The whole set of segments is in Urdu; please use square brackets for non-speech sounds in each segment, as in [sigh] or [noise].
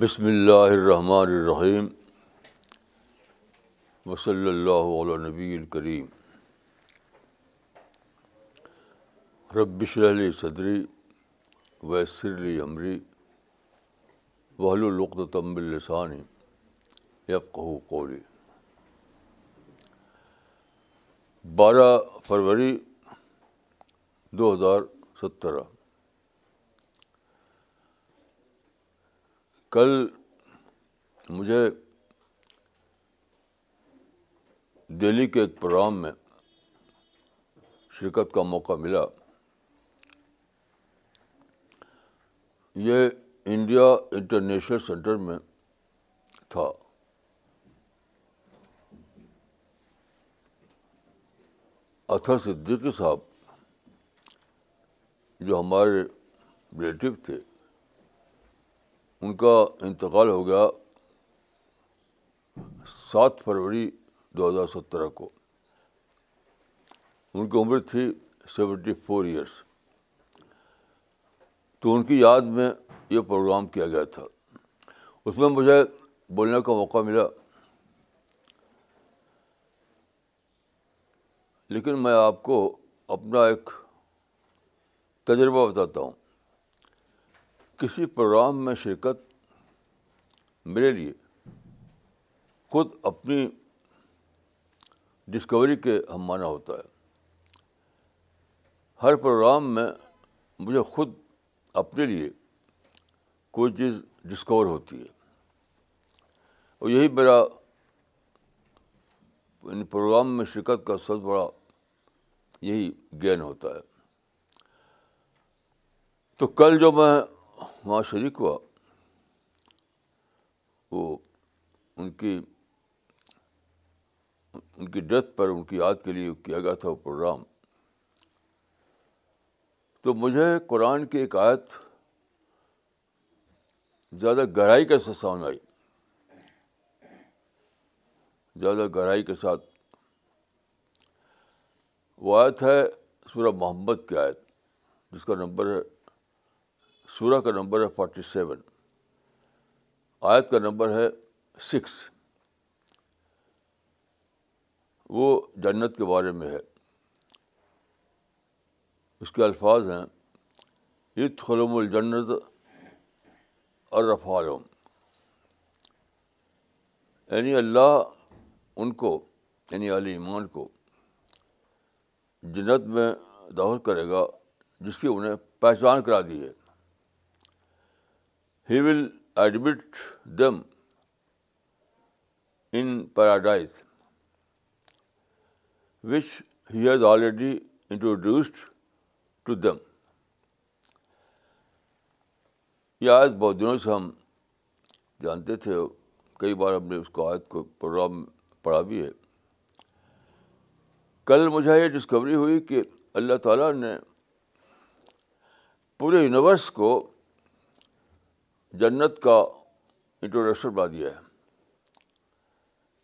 بسم اللہ الرحیم وصلی اللہ علیہ نبی الکریم ربش علی صدری ویسر علی عمری وحل القط تمب السانی یبقو قولی بارہ فروری دو ہزار سترہ کل مجھے دہلی کے ایک پروگرام میں شرکت کا موقع ملا یہ انڈیا انٹرنیشنل سینٹر میں تھا اتھر صدیقی صاحب جو ہمارے ریلیٹو تھے ان کا انتقال ہو گیا سات فروری دو ہزار سترہ کو ان کی عمر تھی سیونٹی فور ایئرس تو ان کی یاد میں یہ پروگرام کیا گیا تھا اس میں مجھے بولنے کا موقع ملا لیکن میں آپ کو اپنا ایک تجربہ بتاتا ہوں کسی پروگرام میں شرکت میرے لیے خود اپنی ڈسکوری کے ہم مانا ہوتا ہے ہر پروگرام میں مجھے خود اپنے لیے کوئی چیز ڈسکور ہوتی ہے اور یہی میرا ان یعنی پروگرام میں شرکت کا سب سے بڑا یہی گین ہوتا ہے تو کل جو میں وہاں شریک ہوا وہ ان کی ان کی ڈیتھ پر ان کی یاد کے لیے کیا گیا تھا وہ پروگرام تو مجھے قرآن کی ایک آیت زیادہ گہرائی کے ساتھ سامنے آئی زیادہ گہرائی کے ساتھ وہ آیت ہے سورہ محمد کی آیت جس کا نمبر ہے سورہ کا نمبر ہے فورٹی سیون آیت کا نمبر ہے سکس وہ جنت کے بارے میں ہے اس کے الفاظ ہیں عید خلوم الجنت اور عالم یعنی اللہ ان کو یعنی علی ایمان کو جنت میں دور کرے گا جس کی انہیں پہچان کرا دی ہے he will admit them in paradise which he has already introduced to them یہ آج بہت دنوں سے ہم جانتے تھے کئی بار ہم نے اس کو آیت کو پروگرام پڑھا بھی ہے کل مجھے یہ ڈسکوری ہوئی کہ اللہ تعالیٰ نے پورے یونیورس کو جنت کا انٹروڈکشن بنا دیا ہے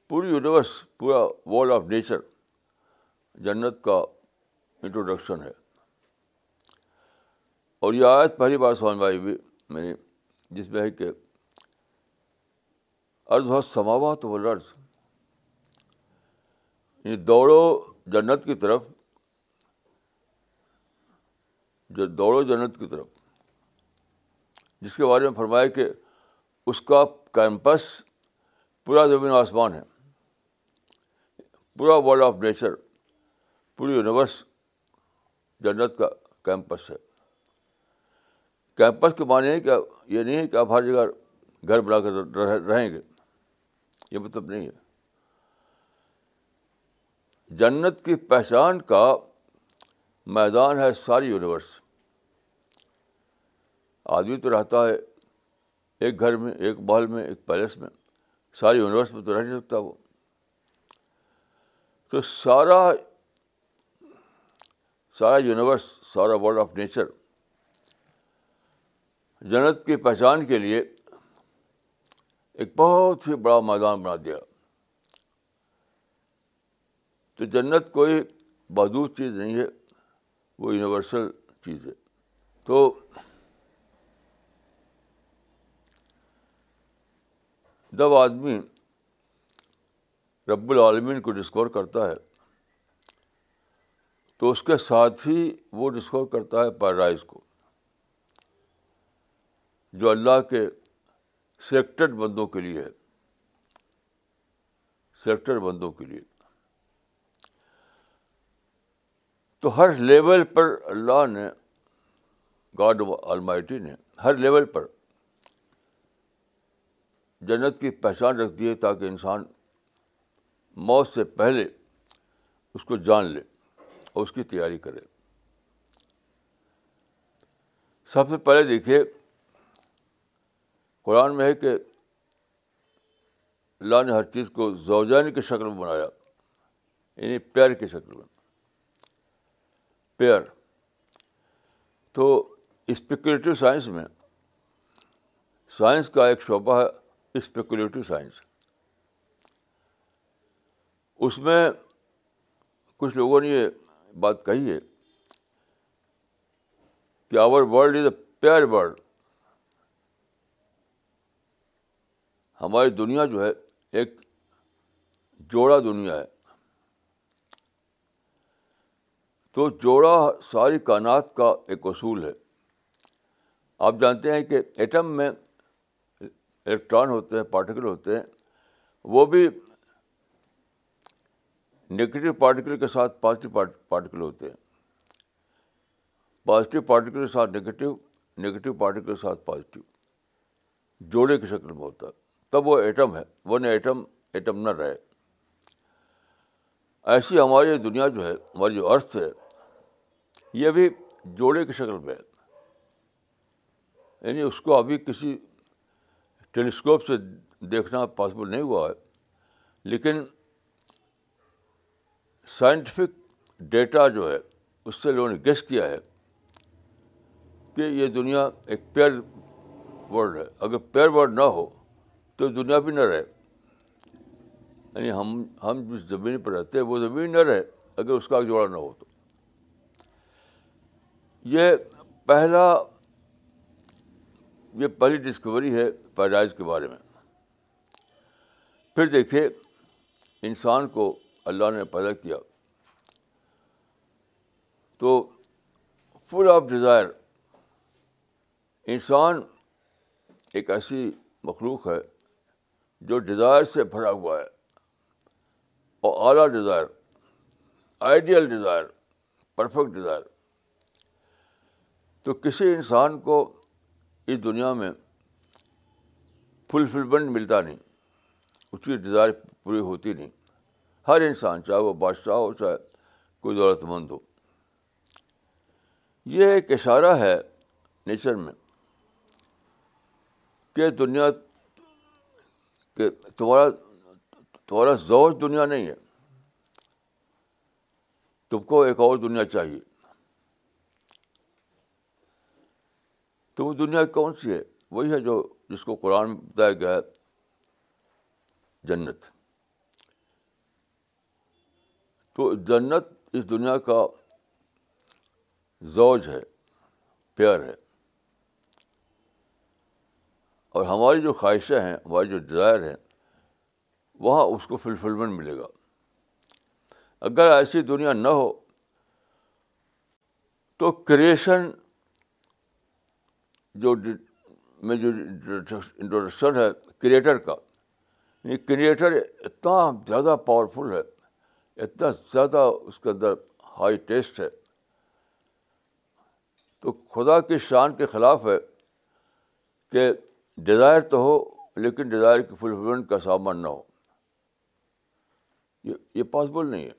پوری یونیورس پورا ورلڈ آف نیچر جنت کا انٹروڈکشن ہے اور یہ آیت پہلی بار سمجھ بھائی بھی میں نے جس میں ہے کہ ارض بہت لرض یعنی دوڑو جنت کی طرف جو دوڑو جنت کی طرف جس کے بارے میں فرمایا کہ اس کا کیمپس پورا زمین آسمان ہے پورا ورلڈ آف نیچر پوری یونیورس جنت کا کیمپس ہے کیمپس کے معنی ہے کہ یہ نہیں ہے کہ آپ ہر جگہ گھر بنا کر رہیں گے یہ مطلب نہیں ہے جنت کی پہچان کا میدان ہے ساری یونیورس آدمی تو رہتا ہے ایک گھر میں ایک محل میں ایک پیلس میں ساری یونیورس میں تو رہ نہیں سکتا وہ تو سارا سارا یونیورس سارا ورلڈ آف نیچر جنت کی پہچان کے لیے ایک بہت ہی بڑا میدان بنا دیا تو جنت کوئی بہدود چیز نہیں ہے وہ یونیورسل چیز ہے تو جب آدمی رب العالمین کو ڈسکور کرتا ہے تو اس کے ساتھ ہی وہ ڈسکور کرتا ہے پیرائز کو جو اللہ کے سلیکٹڈ بندوں کے لیے ہے سلیکٹڈ بندوں کے لیے تو ہر لیول پر اللہ نے گاڈ المائٹی نے ہر لیول پر جنت کی پہچان رکھ دیے تاکہ انسان موت سے پہلے اس کو جان لے اور اس کی تیاری کرے سب سے پہلے دیکھیے قرآن میں ہے کہ اللہ نے ہر چیز کو زوجین کی شکل میں بنایا یعنی پیار کی شکل میں پیار تو اسپیکولیٹو سائنس میں سائنس کا ایک شعبہ ہے اسپیکولیٹو سائنس اس میں کچھ لوگوں نے یہ بات کہی ہے کہ our world is a pair world ہماری دنیا جو ہے ایک جوڑا دنیا ہے تو جوڑا ساری کائنات کا ایک اصول ہے آپ جانتے ہیں کہ ایٹم میں الیکٹران ہوتے ہیں پارٹیکل ہوتے ہیں وہ بھی نگیٹو پارٹیکل کے ساتھ پازیٹیو پارٹیکل ہوتے ہیں پازیٹیو پارٹیکل کے ساتھ نگیٹو نگیٹو پارٹیکل کے ساتھ پازیٹیو جوڑے کی شکل میں ہوتا ہے تب وہ ایٹم ہے وہ نہ ایٹم ایٹم نہ رہے ایسی ہماری دنیا جو ہے ہماری جو ارتھ ہے یہ بھی جوڑے کی شکل میں ہے یعنی اس کو ابھی کسی ٹیلی اسکوپ سے دیکھنا پاسبل نہیں ہوا ہے لیکن سائنٹیفک ڈیٹا جو ہے اس سے لوگوں نے گیس کیا ہے کہ یہ دنیا ایک پیئر ورلڈ ہے اگر پیئر ورلڈ نہ ہو تو دنیا بھی نہ رہے یعنی ہم ہم جس زمین پر رہتے ہیں وہ زمین نہ رہے اگر اس کا جوڑا نہ ہو تو یہ پہلا یہ پہلی ڈسکوری ہے پیدائش کے بارے میں پھر دیکھیے انسان کو اللہ نے پیدا کیا تو فل آف ڈیزائر انسان ایک ایسی مخلوق ہے جو ڈیزائر سے بھرا ہوا ہے اور اعلیٰ desire ideal desire perfect desire تو کسی انسان کو اس دنیا میں فلفلمنٹ ملتا نہیں اس کی ڈیزائر پوری ہوتی نہیں ہر انسان چاہے وہ بادشاہ ہو چاہے کوئی دولت مند ہو یہ ایک اشارہ ہے نیچر میں کہ دنیا کہ تمہارا تمہارا زور دنیا نہیں ہے تم کو ایک اور دنیا چاہیے تو وہ دنیا کون سی ہے وہی ہے جو جس کو قرآن میں بتایا گیا ہے جنت تو جنت اس دنیا کا زوج ہے پیار ہے اور ہماری جو خواہشیں ہیں ہماری جو ڈیزائر ہیں وہاں اس کو فلفلمنٹ ملے گا اگر ایسی دنیا نہ ہو تو کریشن جو میں جو انٹروڈکشن ہے کریٹر کا یہ یعنی کریٹر اتنا زیادہ پاورفل ہے اتنا زیادہ اس کے اندر ہائی ٹیسٹ ہے تو خدا کی شان کے خلاف ہے کہ ڈیزائر تو ہو لیکن ڈیزائر کی فلفلمنٹ کا سامان نہ ہو یہ یہ پاسبل نہیں ہے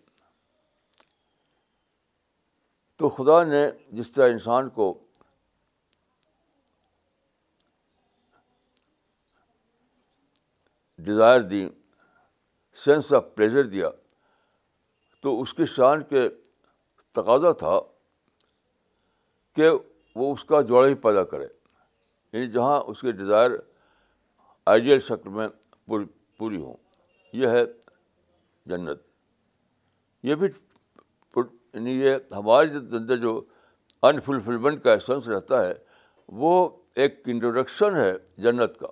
تو خدا نے جس طرح انسان کو ڈیزائر دیں سینس آف پلیزر دیا تو اس کی شان کے تقاضا تھا کہ وہ اس کا جوڑا ہی پیدا کرے یعنی جہاں اس کے ڈیزائر آئیڈیل شکل میں پوری پوری ہوں یہ ہے جنت یہ بھی یعنی یہ ہمارے جو انفلفلمنٹ کا سینس رہتا ہے وہ ایک انٹروڈکشن ہے جنت کا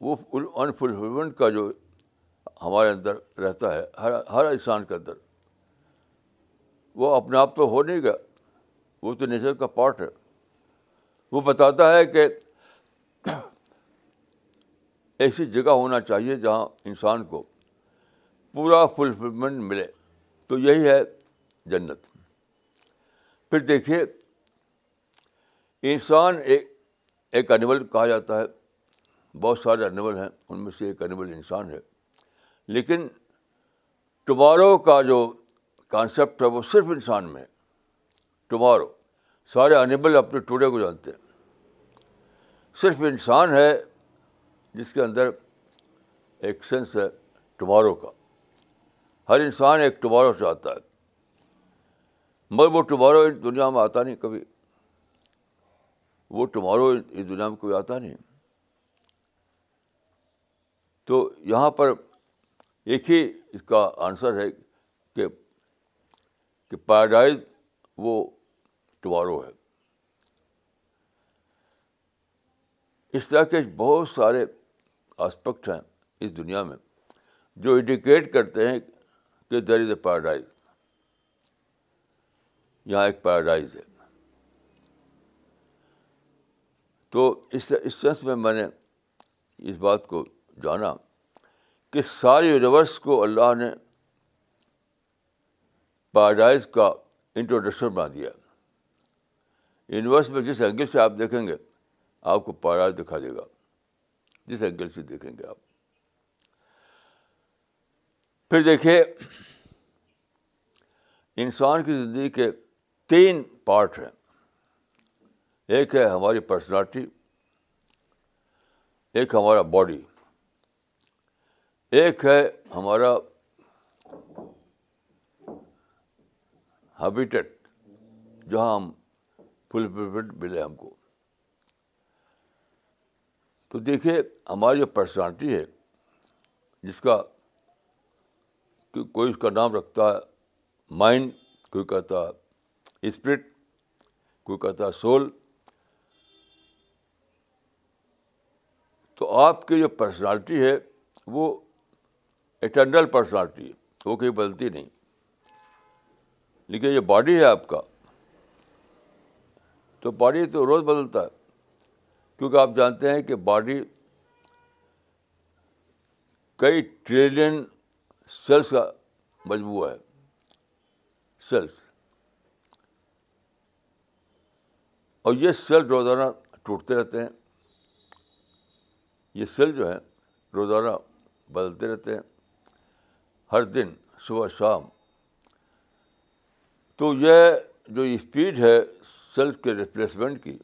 وہ انفلفلمنٹ کا جو ہمارے اندر رہتا ہے ہر ہر انسان کے اندر وہ اپنے آپ تو ہو نہیں گیا وہ تو نیچر کا پارٹ ہے وہ بتاتا ہے کہ ایسی جگہ ہونا چاہیے جہاں انسان کو پورا فلفلمنٹ ملے تو یہی ہے جنت پھر دیکھیے انسان ایک ایک انیمل کہا جاتا ہے بہت سارے انیمل ہیں ان میں سے ایک انیمل انسان ہے لیکن ٹمارو کا جو کانسیپٹ ہے وہ صرف انسان میں ٹمارو سارے انیبل اپنے ٹوڈے کو جانتے ہیں صرف انسان ہے جس کے اندر ایک سینس ہے ٹمارو کا ہر انسان ایک ٹمارو سے آتا ہے مگر وہ ٹمارو اس دنیا میں آتا نہیں کبھی وہ ٹمارو اس دنیا میں کوئی آتا نہیں تو یہاں پر ایک ہی اس کا آنسر ہے کہ پیراڈائز وہ ٹمارو ہے اس طرح کے بہت سارے آسپیکٹ ہیں اس دنیا میں جو انڈیکیٹ کرتے ہیں کہ در از اے پیراڈائز یہاں ایک پیراڈائز ہے تو اس اس سینس میں میں نے اس بات کو جانا کہ سارے یونیورس کو اللہ نے پیراڈائز کا انٹروڈکشن بنا دیا یونیورس میں جس اینگل سے آپ دیکھیں گے آپ کو پیراڈائز دکھا دے گا جس اینگل سے دیکھیں گے آپ پھر دیکھیے انسان کی زندگی کے تین پارٹ ہیں ایک ہے ہماری پرسنالٹی ایک ہمارا باڈی ایک ہے ہمارا ہیبیٹیٹ جہاں ہم فل فلفٹ ملے ہم کو تو دیکھیے ہماری جو پرسنالٹی ہے جس کا کوئی اس کا نام رکھتا ہے مائنڈ کوئی کہتا اسپرٹ کوئی کہتا ہے سول تو آپ کی جو پرسنالٹی ہے وہ اٹرنل پرسنالٹی وہ کہیں بدلتی نہیں لیکن یہ باڈی ہے آپ کا تو باڈی تو روز بدلتا ہے کیونکہ آپ جانتے ہیں کہ باڈی کئی ٹریلین سیلس کا مجموعہ ہے سیلس اور یہ سیل روزانہ ٹوٹتے رہتے ہیں یہ سیل جو ہیں روزانہ بدلتے رہتے ہیں ہر دن صبح شام تو یہ جو اسپیڈ ہے سیلف کے ریپلیسمنٹ کی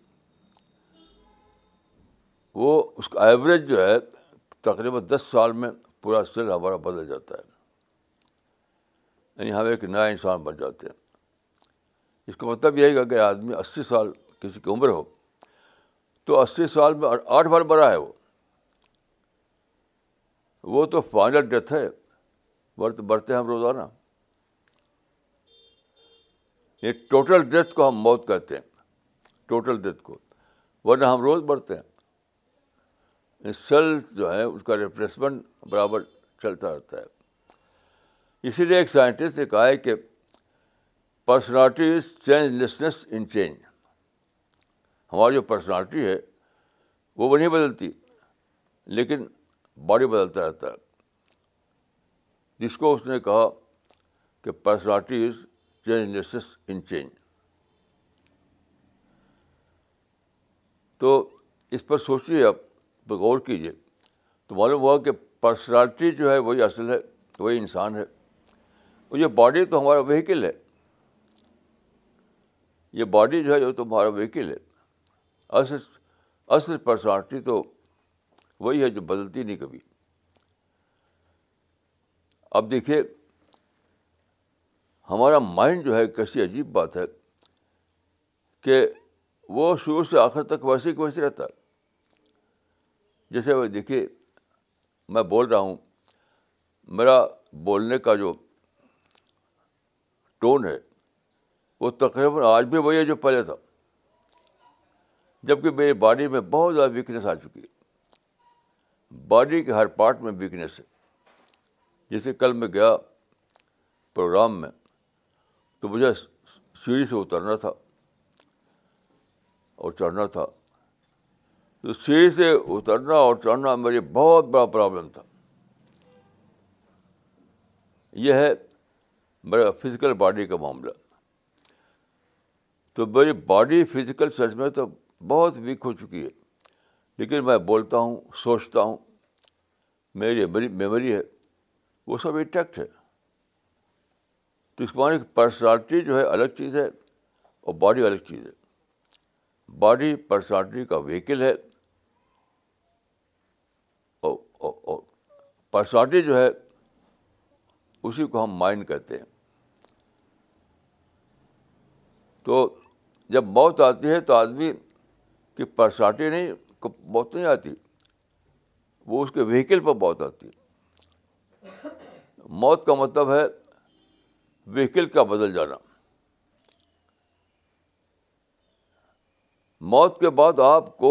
وہ اس کا ایوریج جو ہے تقریباً دس سال میں پورا سیل ہمارا بدل جاتا ہے یعنی ہم ایک نیا انسان بن جاتے ہیں اس کا مطلب یہ ہے کہ اگر آدمی اسی سال کسی کی عمر ہو تو اسی سال میں آٹھ بار بڑا ہے وہ وہ تو فائنل ڈیتھ ہے ورت بڑھتے ہیں ہم روزانہ یہ ٹوٹل ڈیتھ کو ہم موت کہتے ہیں ٹوٹل ڈیتھ کو ورنہ ہم روز بڑھتے ہیں سیل جو ہے اس کا ریپلیسمنٹ برابر چلتا رہتا ہے اسی لیے ایک سائنٹسٹ نے کہا ہے کہ personality is changelessness in change ہماری جو پرسنالٹی ہے وہ نہیں بدلتی لیکن باڈی بدلتا رہتا ہے جس کو اس نے کہا کہ personality is changeless in change تو اس پر سوچیے آپ پر غور کیجیے تو معلوم ہوا کہ پرسنالٹی جو ہے وہی اصل ہے وہی انسان ہے اور یہ باڈی تو ہمارا وہیکل ہے یہ باڈی جو ہے وہ تو ہمارا وہیکل ہے اصل اصل پرسنالٹی تو وہی ہے جو بدلتی نہیں کبھی اب دیکھیے ہمارا مائنڈ جو ہے کیسی عجیب بات ہے کہ وہ شروع سے آخر تک ویسے ہی ویسے رہتا ہے جیسے دیکھیے میں بول رہا ہوں میرا بولنے کا جو ٹون ہے وہ تقریباً آج بھی وہی ہے جو پہلے تھا جب کہ میری باڈی میں بہت زیادہ ویکنیس آ چکی ہے باڈی کے ہر پارٹ میں ویکنیس ہے جیسے کل میں گیا پروگرام میں تو مجھے سیڑھی سے اترنا تھا اور چڑھنا تھا تو سیڑھی سے اترنا اور چڑھنا میری بہت بڑا پرابلم تھا یہ ہے میرا فزیکل باڈی کا معاملہ تو میری باڈی فزیکل سچ میں تو بہت ویک ہو چکی ہے لیکن میں بولتا ہوں سوچتا ہوں میری میموری ہے وہ سب انٹیکٹ ہے تو اس کو پرسنالٹی جو ہے الگ چیز ہے اور باڈی الگ چیز ہے باڈی پرسنالٹی کا وہیکل ہے اور پرسنالٹی جو ہے اسی کو ہم مائنڈ کہتے ہیں تو جب موت آتی ہے تو آدمی کی پرسنالٹی نہیں موت نہیں آتی وہ اس کے وہیکل پر بہت آتی ہے موت کا مطلب ہے وہیکل کا بدل جانا موت کے بعد آپ کو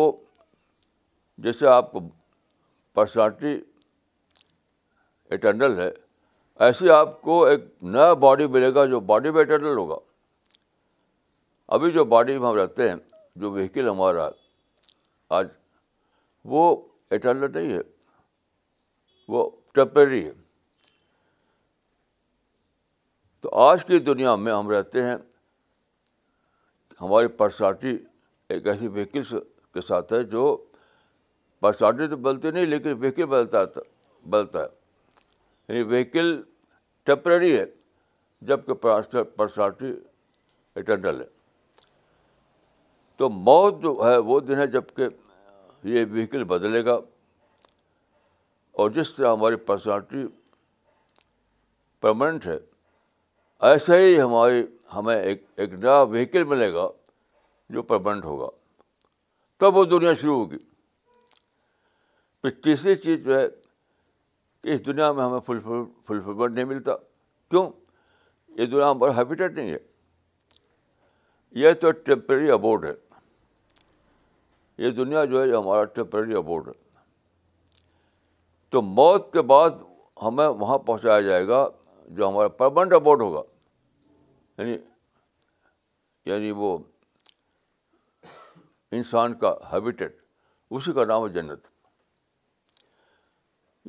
جیسے آپ کو پرسنالٹی اٹرنل ہے ایسے آپ کو ایک نیا باڈی ملے گا جو باڈی میں اٹرنل ہوگا ابھی جو باڈی میں ہم رہتے ہیں جو وہیکل ہمارا آج وہ اٹرنل نہیں ہے وہ ٹمپریری ہے تو آج کی دنیا میں ہم رہتے ہیں ہماری پرسنالٹی ایک ایسی وہیکل کے ساتھ ہے جو پرسنالٹی تو بدلتی نہیں لیکن وہیکل بدلتا بدلتا ہے یعنی وہیکل ٹیمپرری ہے جب کہ پرسنالٹی اٹرنل ہے تو موت جو ہے وہ دن ہے جب کہ یہ وہیکل بدلے گا اور جس طرح ہماری پرسنالٹی پرماننٹ ہے ایسے ہی ہماری ہمیں ایک ایک نیا وہیکل ملے گا جو پرمنٹ ہوگا تب وہ دنیا شروع ہوگی پھر تیسری چیز جو ہے کہ اس دنیا میں ہمیں فل فلفلمٹ نہیں ملتا کیوں یہ دنیا ہمارا ہیبیٹیٹ نہیں ہے یہ تو ٹیمپرری ابورڈ ہے یہ دنیا جو ہے یہ ہمارا ٹیمپرری ابورڈ ہے تو موت کے بعد ہمیں وہاں پہنچایا جائے گا جو ہمارا پرمنٹ ابورڈ ہوگا یعنی یعنی وہ انسان کا ہیبیٹیٹ اسی کا نام ہے جنت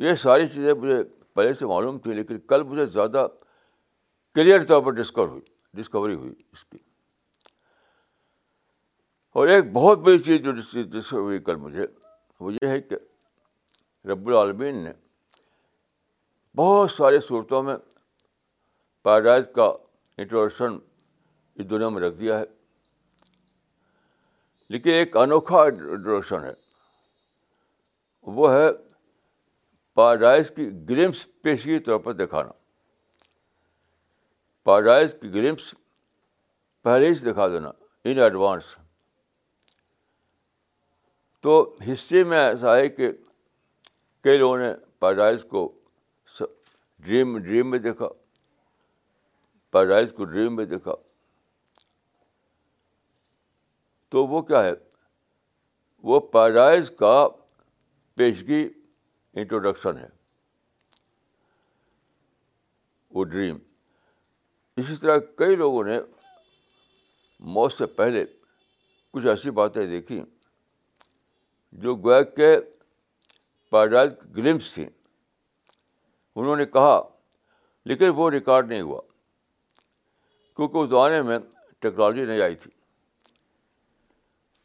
یہ ساری چیزیں مجھے پہلے سے معلوم تھی لیکن کل مجھے زیادہ کلیئر طور پر ڈسکور ہوئی ڈسکوری ہوئی اس کی اور ایک بہت بڑی چیز جو ڈسکور ہوئی کل مجھے وہ یہ ہے کہ رب العالمین نے بہت سارے صورتوں میں پیراڈائز کا انٹروڈکشن اس دنیا میں رکھ دیا ہے لیکن ایک انوکھا انٹروڈکشن ہے وہ ہے پاڈائز کی پیش پیشی طور پر دکھانا پاڈائز کی گلمس پہلے ہی سے دکھا دینا ان ایڈوانس تو ہسٹری میں ایسا ہے کہ کئی لوگوں نے پیراڈائز کو ڈریم ڈریم میں دیکھا پیرڈائز کو ڈریم میں دیکھا تو وہ کیا ہے وہ پیرڈائز کا پیشگی انٹروڈکشن ہے وہ ڈریم اسی طرح کئی لوگوں نے موت سے پہلے کچھ ایسی باتیں دیکھی جو گویا کے پیرڈائز گلمس تھیں انہوں نے کہا لیکن وہ ریکارڈ نہیں ہوا کیونکہ اس زمانے میں ٹیکنالوجی نہیں آئی تھی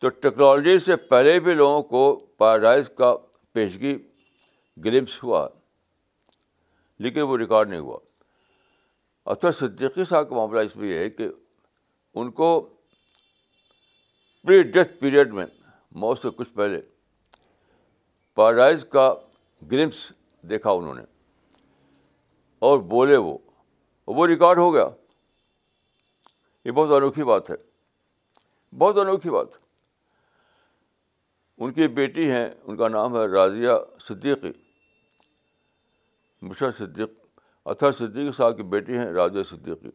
تو ٹیکنالوجی سے پہلے بھی لوگوں کو پیراڈائز کا پیشگی گلمس ہوا لیکن وہ ریکارڈ نہیں ہوا اکثر صدیقی صاحب کا معاملہ اس میں یہ ہے کہ ان کو پری ڈیتھ پیریڈ میں موت سے کچھ پہلے پیراڈائز کا گلمس دیکھا انہوں نے اور بولے وہ وہ ریکارڈ ہو گیا یہ بہت انوکھی بات ہے بہت انوکھی بات ان کی بیٹی ہیں ان کا نام ہے راضیہ صدیقی مشر صدیق اطہر صدیقی صاحب کی بیٹی ہیں راضیہ صدیقی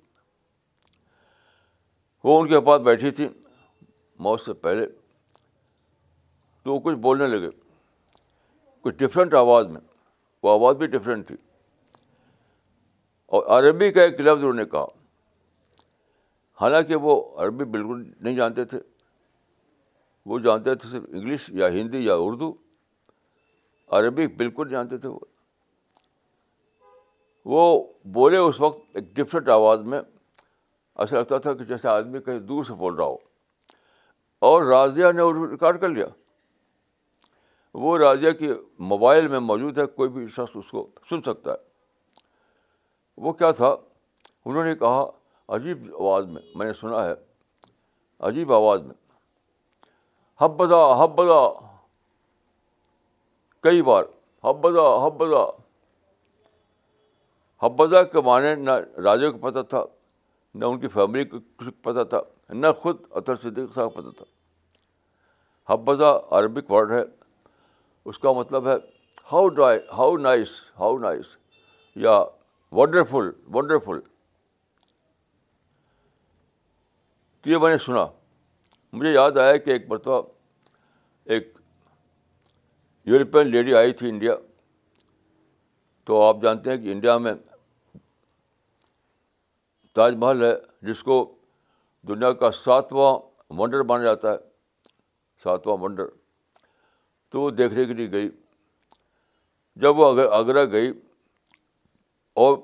وہ ان کے پاس بیٹھی تھی موت سے پہلے تو وہ کچھ بولنے لگے کچھ ڈفرینٹ آواز میں وہ آواز بھی ڈفرینٹ تھی اور عربی کا ایک لفظ انہوں نے کہا حالانکہ وہ عربی بالکل نہیں جانتے تھے وہ جانتے تھے صرف انگلش یا ہندی یا اردو عربی بالکل جانتے تھے وہ وہ بولے اس وقت ایک ڈفرینٹ آواز میں ایسا لگتا تھا کہ جیسے آدمی کہیں دور سے بول رہا ہو اور راضیہ نے اردو ریکارڈ کر لیا وہ راضیہ کے موبائل میں موجود ہے کوئی بھی شخص اس کو سن سکتا ہے وہ کیا تھا انہوں نے کہا عجیب آواز میں میں نے سنا ہے عجیب آواز میں حبزا حبا کئی بار حبزا حبزا حبزہ کے معنی نہ راجے کو پتہ تھا نہ ان کی فیملی کو پتہ تھا نہ خود اطر صدیق صاحب کو پتہ تھا حبزہ عربک ورڈ ہے اس کا مطلب ہے how die how nice how nice یا ونڈرفل ونڈرفل تو یہ میں نے سنا مجھے یاد آیا کہ ایک مرتبہ ایک یورپین لیڈی آئی تھی انڈیا تو آپ جانتے ہیں کہ انڈیا میں تاج محل ہے جس کو دنیا کا ساتواں ونڈر مانا جاتا ہے ساتواں ونڈر تو وہ دیکھنے کے لیے گئی جب وہ آگرہ گئی اور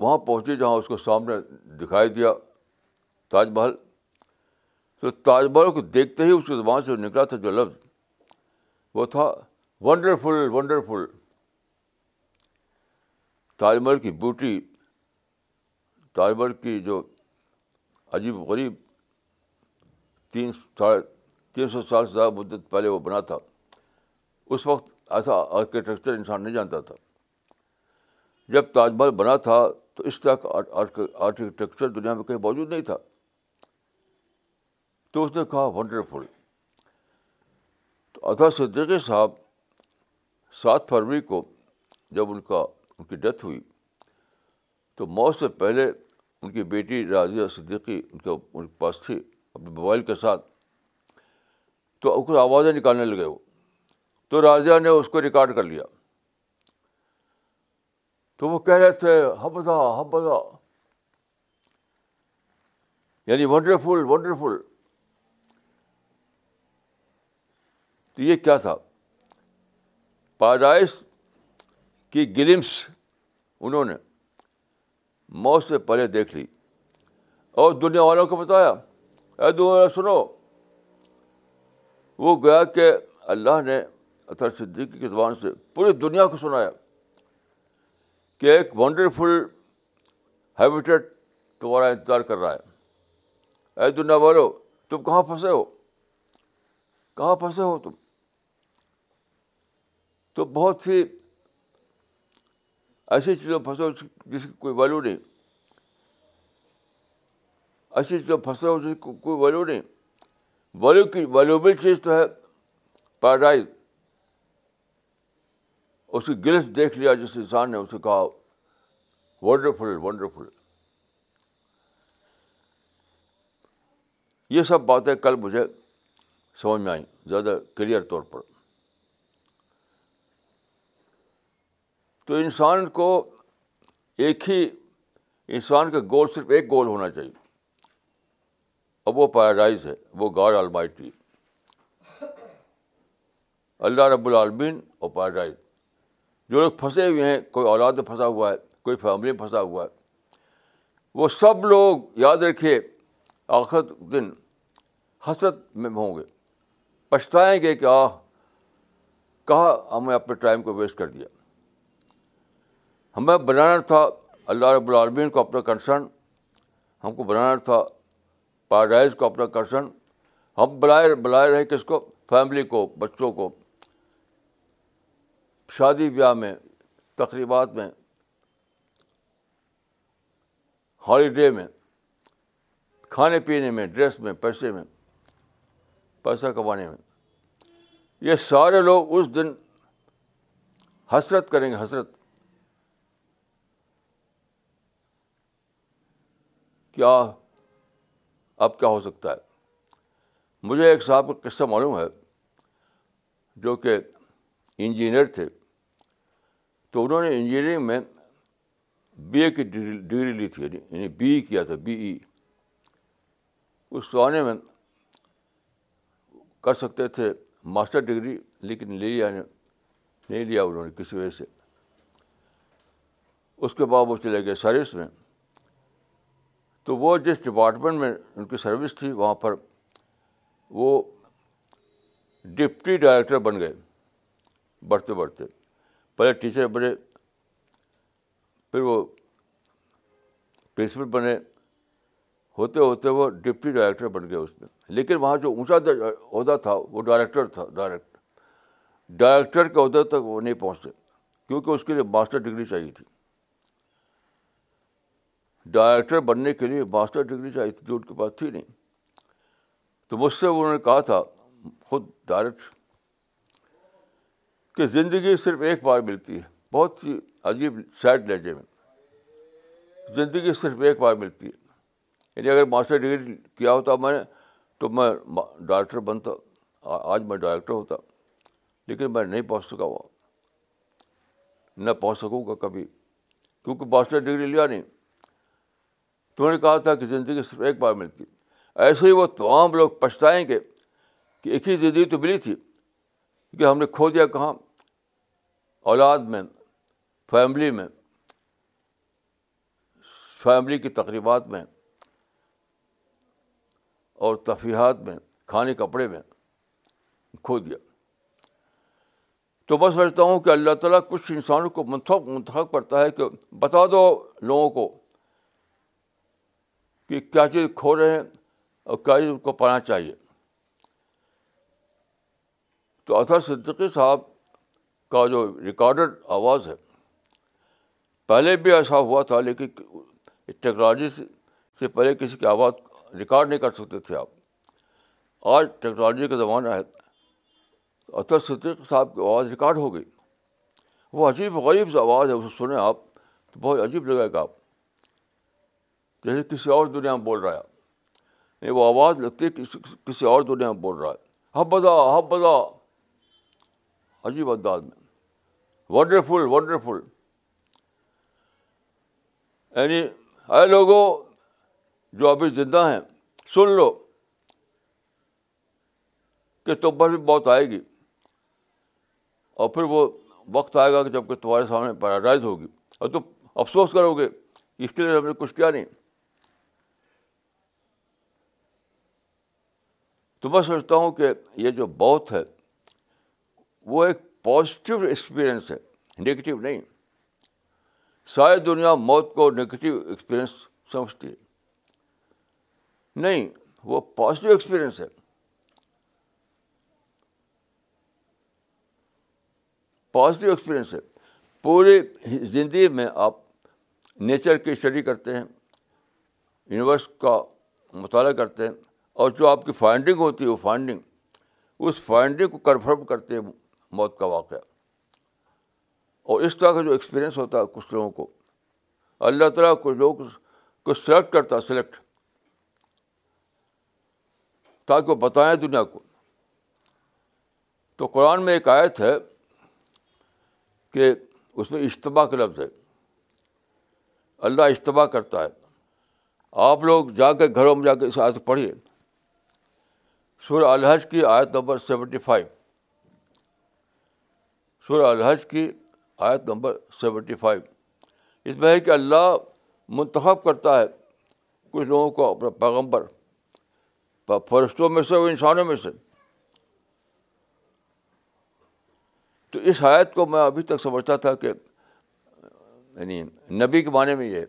وہاں پہنچی جہاں اس کو سامنے دکھائی دیا تاج محل تو تاج محل کو دیکھتے ہی اس کی زبان سے نکلا تھا جو لفظ وہ تھا ونڈرفل ونڈرفل تاج محل کی بیوٹی تاج محل کی جو عجیب و غریب تین ساڑھے تین سو سال سے زیادہ مدت پہلے وہ بنا تھا اس وقت ایسا آرکیٹیکچر انسان نہیں جانتا تھا جب تاج محل بنا تھا تو اس طرح کا آرکیٹیکچر دنیا میں کہیں موجود نہیں تھا تو اس نے کہا ونڈرفل تو ادا صدیقی صاحب سات فروری کو جب ان کا ان کی ڈیتھ ہوئی تو موت سے پہلے ان کی بیٹی راضیہ صدیقی ان کے ان کے پاس تھی اپنے موبائل کے ساتھ تو کچھ آوازیں نکالنے لگے وہ تو راضیہ نے اس کو ریکارڈ کر لیا تو وہ کہہ رہے تھے حبزا حبزا یعنی ونڈرفل ونڈرفل تو یہ کیا تھا پیدائش کی گلمس انہوں نے موت سے پہلے دیکھ لی اور دنیا والوں کو بتایا اے دنیا سنو وہ گیا کہ اللہ نے اطر صدیقی کی زبان سے پوری دنیا کو سنایا کہ ایک ونڈرفل ہیبیٹیٹ تمہارا انتظار کر رہا ہے اے دنیا والو تم کہاں پھنسے ہو کہاں پھنسے ہو تم تو بہت سی ایسی چیزوں پہ جس کی کوئی ویلو نہیں ایسی چیزوں ہو جس کی کوئی ویلو نہیں ویلو کی ویلوبل چیز تو ہے پیراڈائز اس کی گلس دیکھ لیا جس انسان نے اسے کہا ونڈرفل ونڈرفل یہ سب باتیں کل مجھے سمجھ میں آئیں زیادہ کلیئر طور پر تو انسان کو ایک ہی انسان کا گول صرف ایک گول ہونا چاہیے اب وہ پیراڈائز ہے وہ گاڑ المائٹی اللہ رب العالمین اور پیراڈائز جو لوگ پھنسے ہوئے ہیں کوئی اولاد میں پھنسا ہوا ہے کوئی فیملی میں پھنسا ہوا ہے وہ سب لوگ یاد رکھیے آخر دن حسرت میں ہوں گے پچھتائیں گے کہ آہ کہا ہم نے اپنے ٹائم کو ویسٹ کر دیا ہمیں بنانا تھا اللہ رب العالمین کو اپنا کنسرن ہم کو بنانا تھا پیراڈائز کو اپنا کنسرن ہم بلائے بلائے رہے کس کو فیملی کو بچوں کو شادی بیاہ میں تقریبات میں ہالیڈے میں کھانے پینے میں ڈریس میں پیسے میں پیسہ کمانے میں یہ سارے لوگ اس دن حسرت کریں گے حسرت کیا اب کیا ہو سکتا ہے مجھے ایک صاحب کا قصہ معلوم ہے جو کہ انجینئر تھے تو انہوں نے انجینئرنگ میں بی اے کی ڈگری لی تھی یعنی-, یعنی بی ای کیا تھا بی ای اس زمانے میں کر سکتے تھے ماسٹر ڈگری لیکن لے لیا نہیں لیا انہوں نے کسی وجہ سے اس کے بعد وہ چلے گئے سروس میں تو وہ جس ڈپارٹمنٹ میں ان کی سروس تھی وہاں پر وہ ڈپٹی ڈائریکٹر بن گئے بڑھتے بڑھتے پہلے ٹیچر بنے پھر وہ پرنسپل بنے ہوتے ہوتے وہ ڈپٹی ڈائریکٹر بن گئے اس میں لیکن وہاں جو اونچا عہدہ تھا وہ ڈائریکٹر تھا ڈائریکٹ ڈائریکٹر کے عہدے تک وہ نہیں پہنچتے کیونکہ اس کے لیے ماسٹر ڈگری چاہیے تھی ڈائریکٹر بننے کے لیے ماسٹر ڈگری جو انسٹیٹیوٹ کے پاس تھی نہیں تو مجھ سے انہوں نے کہا تھا خود ڈائریکٹ کہ زندگی صرف ایک بار ملتی ہے بہت ہی عجیب سیڈ لہجے میں زندگی صرف ایک بار ملتی ہے یعنی اگر ماسٹر ڈگری کیا ہوتا میں نے تو میں ڈائریکٹر بنتا آج میں ڈائریکٹر ہوتا لیکن میں نہیں پہنچ سکا ہوا نہ پہنچ سکوں گا کبھی کیونکہ ماسٹر ڈگری لیا نہیں تو انہوں نے کہا تھا کہ زندگی صرف ایک بار ملتی ایسے ہی وہ تمام لوگ پچھتائیں گے کہ ایک ہی زندگی تو ملی تھی کہ ہم نے کھو دیا کہاں اولاد میں فیملی میں فیملی کی تقریبات میں اور تفریحات میں کھانے کپڑے میں کھو دیا تو میں سمجھتا ہوں کہ اللہ تعالیٰ کچھ انسانوں کو منتخب منتخب کرتا ہے کہ بتا دو لوگوں کو کہ کیا چیز کھو رہے ہیں اور کیا چیز ان کو پانا چاہیے تو اطہر صدیقی صاحب کا جو ریکارڈڈ آواز ہے پہلے بھی ایسا ہوا تھا لیکن ٹیکنالوجی سے پہلے کسی کی آواز ریکارڈ نہیں کر سکتے تھے آپ آج ٹیکنالوجی کا زمانہ ہے اطہر صدیق صاحب کی آواز ریکارڈ ہو گئی وہ عجیب غریب آواز ہے اسے سنیں آپ تو بہت عجیب لگے گا آپ جیسے کسی اور دنیا میں بول رہا ہے نہیں یعنی وہ آواز لگتی ہے کسی اور دنیا میں بول رہا ہے ہب بدا ہب بدا عجیب انداز میں ونڈرفل ونڈرفل یعنی اے لوگوں جو ابھی زندہ ہیں سن لو کہ تم پر بھی بہت آئے گی اور پھر وہ وقت آئے گا کہ جب کہ تمہارے سامنے پیراڈائز ہوگی اور تم افسوس کرو گے اس کے لیے ہم نے کچھ کیا نہیں تو میں سمجھتا ہوں کہ یہ جو بہت ہے وہ ایک پازیٹیو ایکسپیرئنس ہے نگیٹو نہیں ساری دنیا موت کو نگیٹیو ایکسپیرئنس سمجھتی ہے نہیں وہ پازیٹیو ایکسپیرئنس ہے پازیٹیو ایکسپیرئنس ہے پوری زندگی میں آپ نیچر کی اسٹڈی کرتے ہیں یونیورس کا مطالعہ کرتے ہیں اور جو آپ کی فائنڈنگ ہوتی ہے وہ فائنڈنگ اس فائنڈنگ کو کنفرم کرتے ہیں موت کا واقعہ اور اس طرح کا جو ایکسپیرئنس ہوتا ہے کچھ لوگوں کو اللہ تعالیٰ کچھ لوگ کو سلیکٹ کرتا ہے سلیکٹ تاکہ وہ بتائیں دنیا کو تو قرآن میں ایک آیت ہے کہ اس میں اجتبا کا لفظ ہے اللہ اجتبا کرتا ہے آپ لوگ جا کے گھروں میں جا کے اس آیت پڑھیے سورہ الحج کی آیت نمبر سیونٹی فائیو سورہ الحج کی آیت نمبر سیونٹی فائیو اس میں ہے کہ اللہ منتخب کرتا ہے کچھ لوگوں کو اپنا پیغمبر فرشتوں میں سے اور انسانوں میں سے تو اس آیت کو میں ابھی تک سمجھتا تھا کہ یعنی نبی کے معنی میں یہ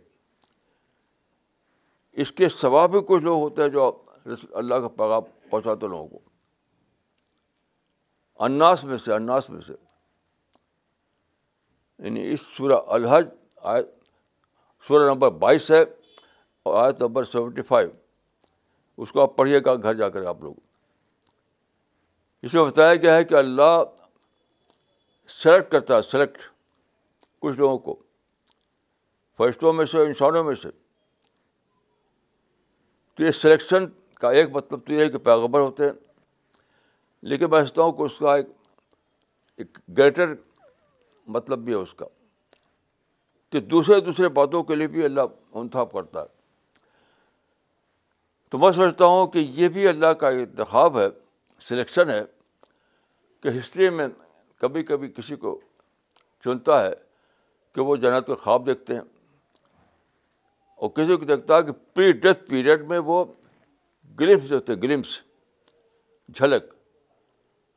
اس کے ثواب بھی کچھ لوگ ہوتے ہیں جو اللہ کا پیغام پہنچا دو لوگوں کو اناس میں سے اناس میں سے یعنی اس سورہ الحج آیت سورہ نمبر بائیس ہے اور آیت نمبر سیونٹی فائیو اس کو آپ پڑھیے گا گھر جا کر آپ لوگ اس میں بتایا گیا ہے کہ اللہ سلیکٹ کرتا ہے سلیکٹ کچھ لوگوں کو فرشتوں میں سے انسانوں میں سے تو یہ سلیکشن کا ایک مطلب تو یہ ہے کہ پیغبر ہوتے ہیں لیکن میں سمجھتا ہوں کہ اس کا ایک ایک گریٹر مطلب بھی ہے اس کا کہ دوسرے دوسرے باتوں کے لیے بھی اللہ انتخاب کرتا ہے تو میں سمجھتا ہوں کہ یہ بھی اللہ کا انتخاب ہے سلیکشن ہے کہ ہسٹری میں کبھی کبھی کسی کو چنتا ہے کہ وہ جنت خواب دیکھتے ہیں اور کسی کو دیکھتا ہے کہ پری ڈیتھ پیریڈ میں وہ گلپس ہوتے ہیں گلمس جھلک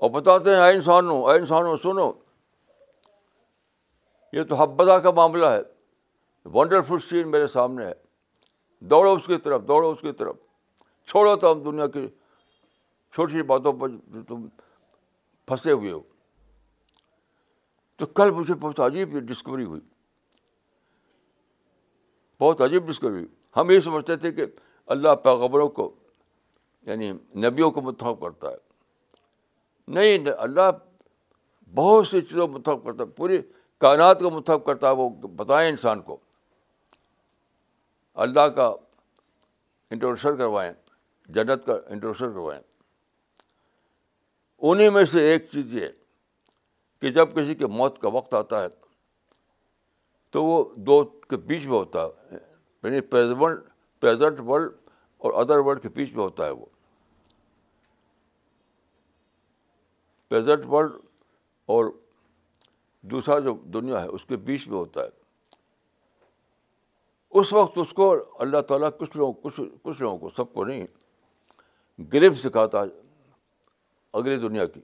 اور بتاتے ہیں اے انسان ہو انسانوں انسان ہو سنو یہ تو حبدہ کا معاملہ ہے ونڈرفل سین میرے سامنے ہے دوڑو اس کی طرف دوڑو اس کی طرف چھوڑو تو ہم دنیا کی چھوٹی چھوٹی باتوں جو تم پھنسے ہوئے ہو تو کل مجھے بہت عجیب یہ ڈسکوری ہوئی بہت عجیب ڈسکوری ہوئی ہم یہ سمجھتے تھے کہ اللہ پیغبروں کو یعنی نبیوں کو متخب کرتا ہے نہیں اللہ بہت سی چیزوں کو متخب کرتا ہے پوری کائنات کو متخ کرتا ہے وہ بتائیں انسان کو اللہ کا انٹروڈکشن کروائیں جنت کا انٹروڈکشن کروائیں انہیں میں سے ایک چیز یہ کہ جب کسی کے موت کا وقت آتا ہے تو وہ دو کے بیچ میں ہوتا ہے یعنی پریزنٹ ورلڈ اور ادر ورلڈ کے بیچ میں ہوتا ہے وہ پریزنٹ ورلڈ اور دوسرا جو دنیا ہے اس کے بیچ میں ہوتا ہے اس وقت اس کو اللہ تعالیٰ کچھ لوگوں کچھ کچھ لوگوں کو سب کو نہیں گرف سکھاتا ہے اگلی دنیا کی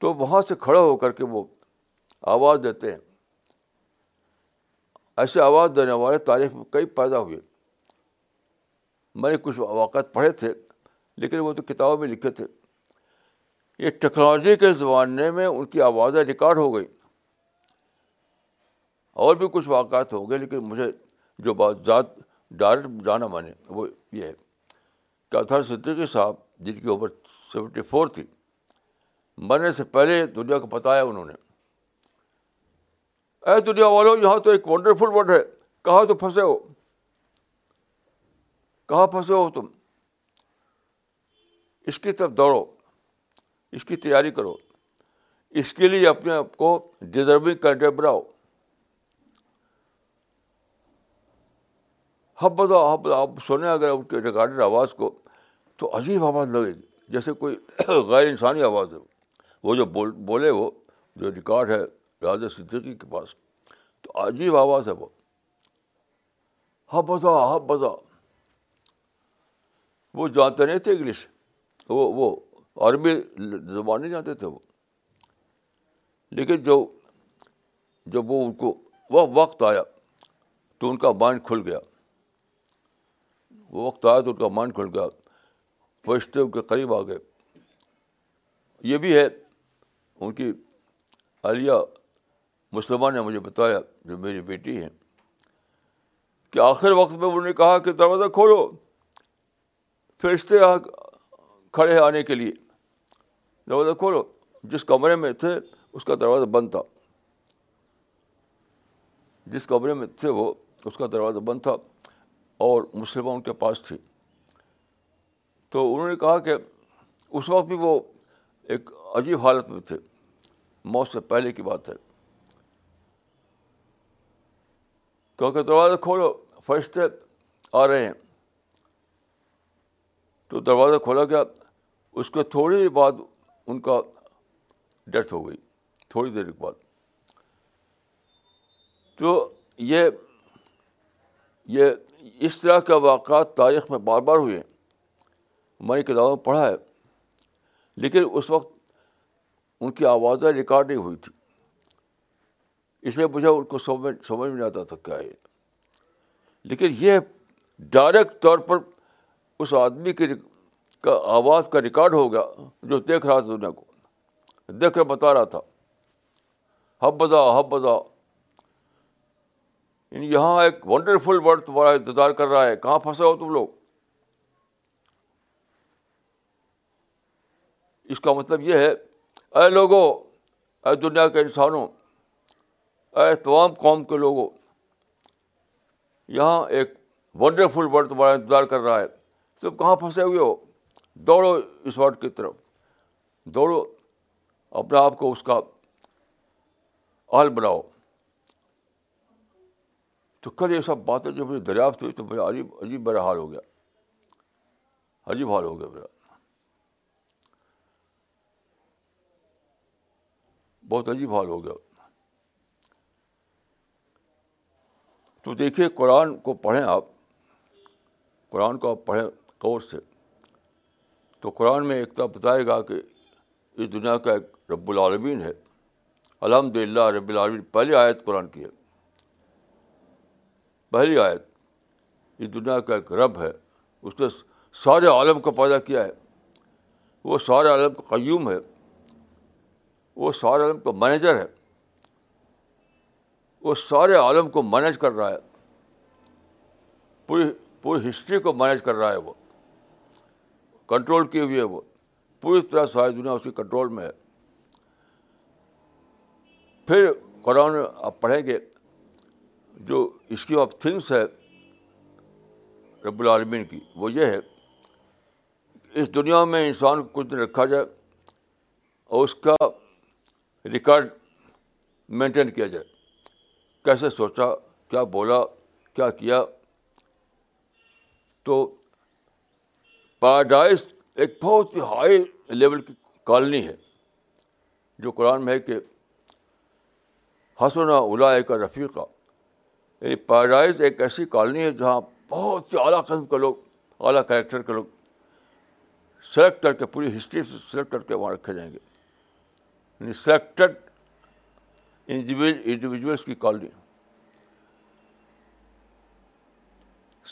تو وہاں سے کھڑا ہو کر کے وہ آواز دیتے ہیں ایسے آواز دینے والے تاریخ میں کئی پیدا ہوئے میں نے کچھ واقعات پڑھے تھے لیکن وہ تو کتابوں میں لکھے تھے یہ ٹیکنالوجی کے زمانے میں ان کی آوازیں ریکارڈ ہو گئیں اور بھی کچھ واقعات ہو گئے لیکن مجھے جو بات ذات ڈائریکٹ جانا مانے وہ یہ ہے کہ اطہر صدیقی صاحب جن کی عمر سیونٹی فور تھی مرنے سے پہلے دنیا کو پتہ انہوں نے اے دنیا والو یہاں تو ایک ونڈرفل ورڈ ہے کہاں تو پھنسے ہو کہاں پھنسے ہو تم اس کی طرف دوڑو اس کی تیاری کرو اس کے لیے اپنے آپ کو ڈیزرونگ کنٹری بناؤ ہب بتاؤ ہب آپ سنیں اگر ان کے ریکارڈر آواز کو تو عجیب آواز لگے گی جیسے کوئی [coughs] غیر انسانی آواز ہے وہ جو بول بولے وہ جو ریکارڈ ہے راجا صدیقی کے پاس تو عجیب آواز ہے وہ ہب بتا ہب بتا وہ جانتے نہیں تھے انگلش وہ وہ عربی زبان نہیں جانتے تھے وہ لیکن جو جب وہ ان کو وہ وقت آیا تو ان کا مائنڈ کھل گیا وہ وقت آیا تو ان کا مائنڈ کھل گیا فرشتے ان کے قریب آ گئے یہ بھی ہے ان کی علیہ مسلمان نے مجھے بتایا جو میری بیٹی ہیں کہ آخر وقت میں انہوں نے کہا کہ دروازہ کھولو فرشتے آ کھڑے آنے کے لیے دروازہ کھولو جس کمرے میں تھے اس کا دروازہ بند تھا جس کمرے میں تھے وہ اس کا دروازہ بند تھا اور ان کے پاس تھی تو انہوں نے کہا کہ اس وقت بھی وہ ایک عجیب حالت میں تھے موت سے پہلے کی بات ہے کیونکہ دروازہ کھولو فرشتے آ رہے ہیں تو دروازہ کھولا گیا اس کے تھوڑی بعد ان کا ڈیتھ ہو گئی تھوڑی دیر کے بعد تو یہ یہ اس طرح کے واقعات تاریخ میں بار بار ہوئے میں نے کتابوں میں پڑھا ہے لیکن اس وقت ان کی آوازیں ریکارڈ نہیں ہوئی تھی اس لیے مجھے ان کو سمجھ سمجھ میں آتا تھا کیا ہے لیکن یہ ڈائریکٹ طور پر اس آدمی کی کا آواز کا ریکارڈ ہو گیا جو دیکھ رہا تھا دنیا کو دیکھ کر بتا رہا تھا ہب بدا ہب بدا یعنی یہاں ایک ونڈرفل ورڈ تمہارا انتظار کر رہا ہے کہاں پھنسے ہو تم لوگ اس کا مطلب یہ ہے اے لوگوں اے دنیا کے انسانوں اے تمام قوم کے لوگوں یہاں ایک ونڈرفل ورڈ تمہارا انتظار کر رہا ہے تم کہاں پھنسے ہوئے ہو دوڑو اس وڈ کی طرف دوڑو اپنے آپ کو اس کا حل بناؤ تو کل یہ سب باتیں جب مجھے دریافت ہوئی تو میرا عجیب عجیب میرا حال ہو گیا عجیب حال ہو گیا میرا بہت عجیب حال ہو گیا تو دیکھیے قرآن کو پڑھیں آپ قرآن کو آپ پڑھیں غور سے تو قرآن میں ایک طرح بتائے گا کہ اس دنیا کا ایک رب العالمین ہے الحمد للہ رب العالمین پہلی آیت قرآن کی ہے پہلی آیت اس دنیا کا ایک رب ہے اس نے سارے عالم کو پیدا کیا ہے وہ سارے عالم کا قیوم ہے وہ سارے عالم کا مینیجر ہے وہ سارے عالم کو مینیج کر رہا ہے پوری پوری ہسٹری کو مینیج کر رہا ہے وہ کنٹرول کیے ہوئے وہ پوری طرح ساری دنیا اس کی کنٹرول میں ہے پھر قرآن آپ پڑھیں گے جو اسکیم آف تھنگس ہے رب العالمین کی وہ یہ ہے اس دنیا میں انسان کو کچھ دن رکھا جائے اور اس کا ریکارڈ مینٹین کیا جائے کیسے سوچا کیا بولا کیا کیا تو پیراڈائز ایک بہت ہی ہائی لیول کی کالونی ہے جو قرآن میں ہے کہ حسن الا یعنی پیراڈائز ایک ایسی کالونی ہے جہاں بہت ہی اعلیٰ قسم کے لوگ اعلیٰ کریکٹر کے لوگ سلیکٹ کر کے پوری ہسٹری سے سلیکٹ کر کے وہاں رکھے جائیں گے یعنی سلیکٹڈ انڈیویجولس کی کالونی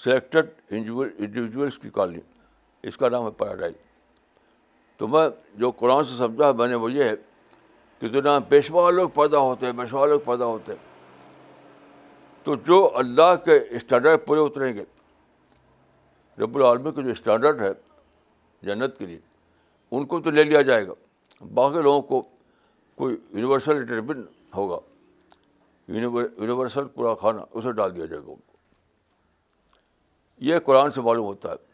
سلیکٹڈ انڈیویجولس کی کالونی اس کا نام ہے پیراڈائز تو میں جو قرآن سے سمجھا میں نے وہ یہ ہے کہ جو نام پیشوا لوگ پیدا ہوتے ہیں پیشوا لوگ پیدا ہوتے ہیں تو جو اللہ کے اسٹینڈرڈ پورے اتریں گے رب العالمی کے جو اسٹینڈرڈ ہے جنت کے لیے ان کو تو لے لیا جائے گا باقی لوگوں کو کوئی یونیورسل لٹربن ہوگا یونیورسل کوڑا خانہ اسے ڈال دیا جائے گا ان کو یہ قرآن سے معلوم ہوتا ہے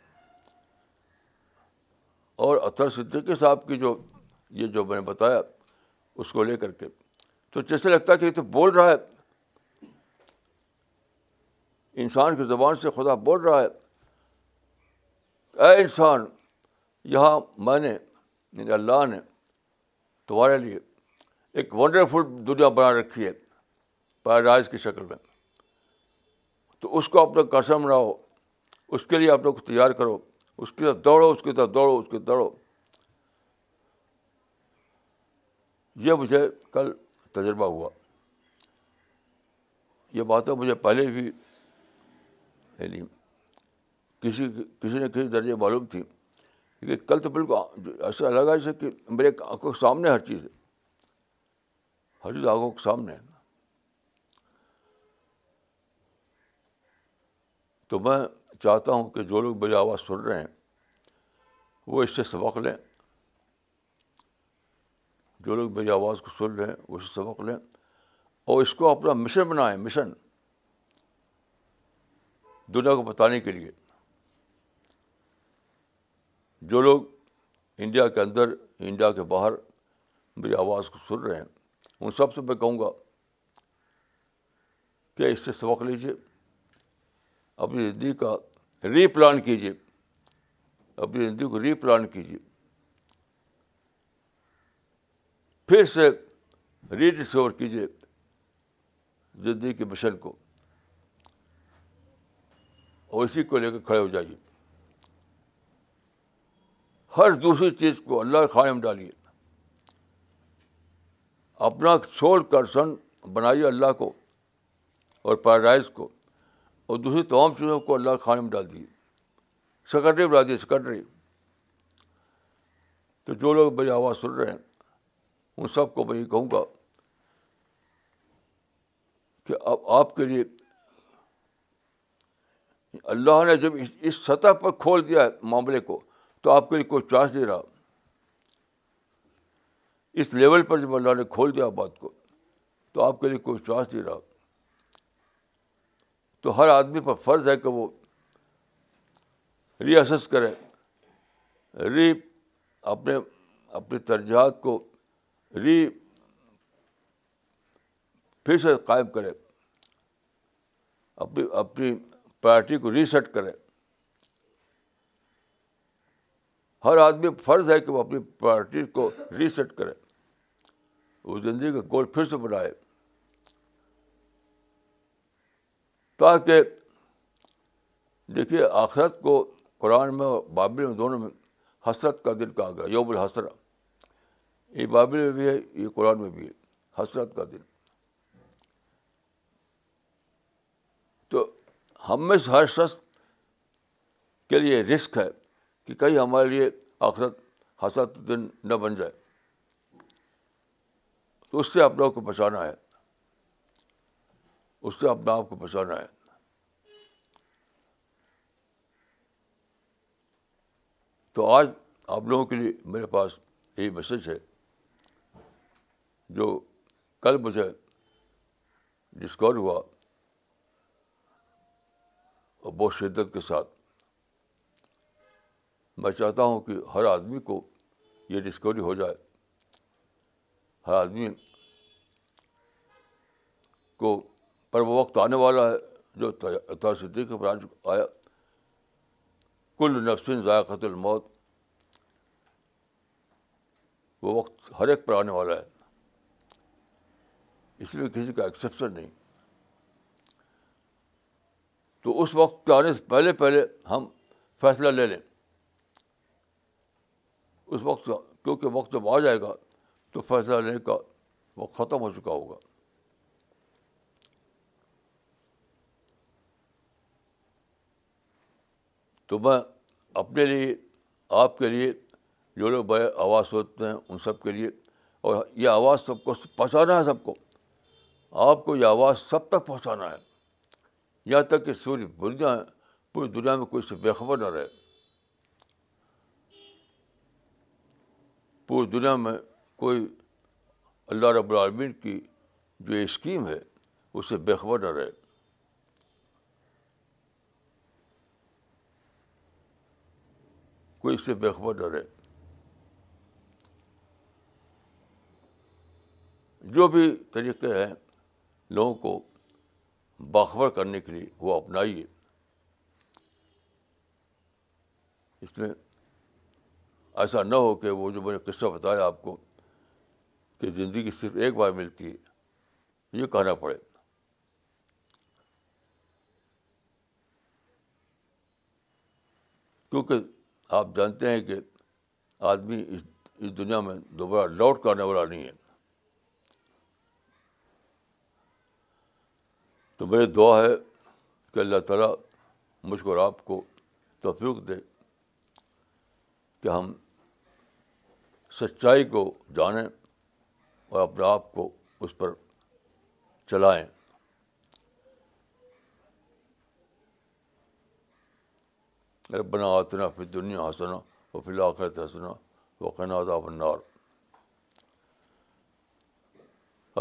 اور اطر صدیقی صاحب کی جو یہ جو میں نے بتایا اس کو لے کر کے تو جیسے لگتا ہے کہ یہ تو بول رہا ہے انسان کی زبان سے خدا بول رہا ہے اے انسان یہاں میں نے یعنی اللہ نے تمہارے لیے ایک ونڈرفل دنیا بنا رکھی ہے پیراڈائز کی شکل میں تو اس کو آپ لوگ قسم رہو اس کے لیے آپ لوگ تیار کرو اس کی طرف دوڑو اس کی طرف دوڑو اس طرف دوڑو یہ مجھے کل تجربہ ہوا یہ بات مجھے پہلے بھی یعنی کسی کسی نہ کسی درجے معلوم تھی کل تو بالکل ایسا لگا جیسے کہ میرے آنکھوں کے سامنے ہر چیز ہر چیز آنکھوں کے سامنے تو میں چاہتا ہوں کہ جو لوگ میری آواز سن رہے ہیں وہ اس سے سبق لیں جو لوگ میری آواز کو سن رہے ہیں وہ اس سے سبق لیں اور اس کو اپنا مشن بنائیں مشن دنیا کو بتانے کے لیے جو لوگ انڈیا کے اندر انڈیا کے باہر میری آواز کو سن رہے ہیں ان سب سے میں کہوں گا کہ اس سے سبق لیجیے اپنی زندگی کا ری پلان کیجیے اپنی زندگی کو ری پلان کیجیے پھر سے ری ڈسکور کیجیے زندگی کے مشن کو اور اسی کو لے کر کھڑے ہو جائیے ہر دوسری چیز کو اللہ کے خانے میں ڈالیے اپنا سول کرسن بنائیے اللہ کو اور پیراڈائز کو اور دوسری تمام چیزوں کو اللہ خانے میں ڈال دی سیکرٹری بنا دیے دی تو جو لوگ میری آواز سن رہے ہیں ان سب کو میں یہ کہوں گا کہ اب آپ کے لیے اللہ نے جب اس اس سطح پر کھول دیا ہے معاملے کو تو آپ کے لیے کوئی چانس نہیں رہا اس لیول پر جب اللہ نے کھول دیا بات کو تو آپ کے لیے کوئی چانس نہیں رہا تو ہر آدمی پر فرض ہے کہ وہ ری اسس کرے ری اپنے اپنی ترجیحات کو ری پھر سے قائم کرے اپنی اپنی پرائرٹی کو ریسیٹ کرے ہر آدمی فرض ہے کہ وہ اپنی پرائرٹی کو ریسیٹ کرے وہ زندگی کا گول پھر سے بنائے تاکہ دیکھیے آخرت کو قرآن میں اور بابل میں دونوں میں حسرت کا دن کہا گیا یوم الحسر یہ بابل میں بھی ہے یہ قرآن میں بھی ہے حسرت کا دن تو ہم میں ہر شخص کے لیے رسک ہے کہ کہیں ہمارے لیے آخرت حسرت دن نہ بن جائے تو اس سے آپ لوگوں کو بچانا ہے اس سے اپنے آپ کو بچانا ہے تو آج آپ لوگوں کے لیے میرے پاس یہی میسج ہے جو کل مجھے ڈسکور ہوا اور بہت شدت کے ساتھ میں چاہتا ہوں کہ ہر آدمی کو یہ ڈسکوری ہو جائے ہر آدمی کو پر وہ وقت آنے والا ہے جو کے پر آیا کل نفسین ذائقہ الموت وہ وقت ہر ایک پر آنے والا ہے اس لیے کسی کا ایکسیپشن نہیں تو اس وقت کے آنے سے پہلے پہلے ہم فیصلہ لے لیں اس وقت کیونکہ وقت جب آ جائے گا تو فیصلہ لینے کا وقت ختم ہو چکا ہوگا تو میں اپنے لیے آپ کے لیے جو لوگ بڑے آواز ہوتے ہیں ان سب کے لیے اور یہ آواز سب کو پہنچانا ہے سب کو آپ کو یہ آواز سب تک پہنچانا ہے یہاں تک کہ سوری دنیا پوری دنیا میں کوئی سے بےخبر نہ رہے پوری دنیا میں کوئی اللہ رب العالمین کی جو اسکیم ہے اس سے بےخبر نہ رہے کوئی اس سے بےخبر رہے جو بھی طریقے ہیں لوگوں کو باخبر کرنے کے لیے وہ اپنائیے اس میں ایسا نہ ہو کہ وہ جو میں نے قصہ بتایا آپ کو کہ زندگی صرف ایک بار ملتی ہے یہ کہنا پڑے کیونکہ آپ جانتے ہیں کہ آدمی اس اس دنیا میں دوبارہ لوٹ کرنے والا نہیں ہے تو میری دعا ہے کہ اللہ تعالیٰ مجھ کو آپ کو توفیق دے کہ ہم سچائی کو جانیں اور اپنے آپ کو اس پر چلائیں ربنا آتنا فی فی دنیا حسنا حسنا و النار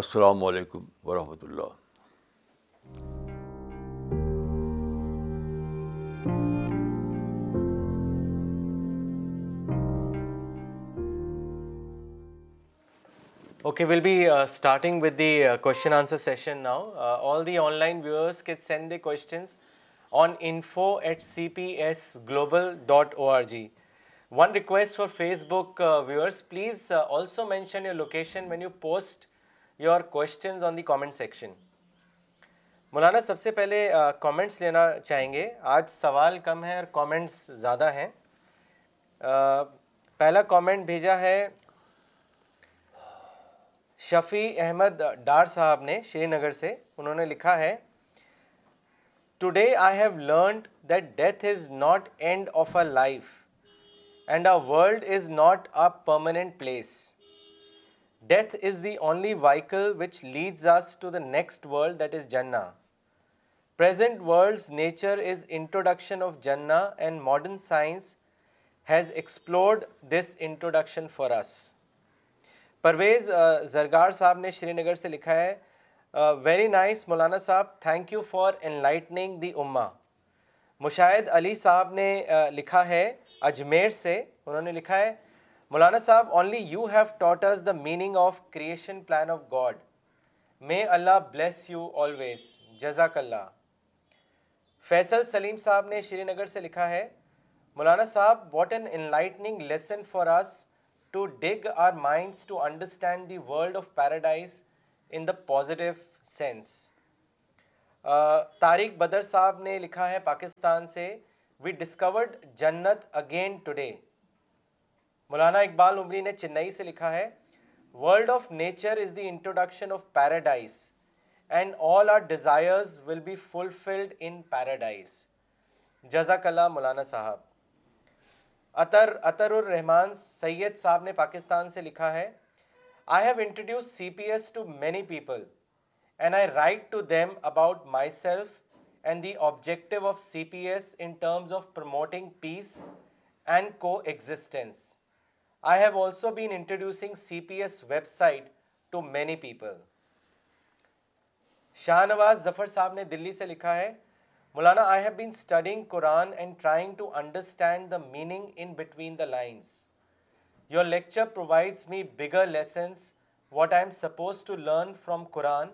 السلام علیکم ورحمۃ اللہ okay will be starting on info at cpsglobal.org. One request for Facebook uh, viewers, please uh, also mention your location when you post your questions on the comment section. Maulana سب سے پہلے کامنٹس لینا چاہیں گے آج سوال کم ہے اور کامنٹس زیادہ ہیں پہلا کامنٹ بھیجا ہے شفیع احمد ڈار صاحب نے شری نگر سے انہوں نے لکھا ہے today I have learned that death is not end of a life and a world is not a permanent place death is the only vehicle which leads us to the next world that is جنا present world's nature is introduction of جنا and modern science has explored this introduction for us Parvez Zargar صاحب نے شری نگر سے لکھا ہے ویری نائس مولانا صاحب thank you for enlightening the اما مشاہد علی صاحب نے لکھا ہے اجمیر سے انہوں نے لکھا ہے مولانا صاحب only you have is the meaning of creation plan of God may Allah bless you always جزاک اللہ فیصل سلیم صاحب نے شری نگر سے لکھا ہے مولانا صاحب what an enlightening lesson us to dig our minds to understand the world of paradise in the positive sense Tariq Badr صاحب نے لکھا ہے پاکستان سے وی ڈسکورڈ جنت اگین ٹوڈے مولانا اقبال عمری نے چنئی سے لکھا ہے world of nature is the introduction of paradise and all our desires will be fulfilled in paradise جزاک اللہ مولانا صاحب اطر عطر الرحمان سید صاحب نے پاکستان سے لکھا ہے I have introduce C P S to many people and I write about the objective of C P S آفوٹنگ peace and کو ایکز I have also been introducing C P S website Shah Nawaz Zafar صاحب نے دلی سے لکھا ہے مولانا I have been studying Quran and trying to understand the meaning in between the lines your lecture provides me bigger lessons what I am suppose to learn from Quran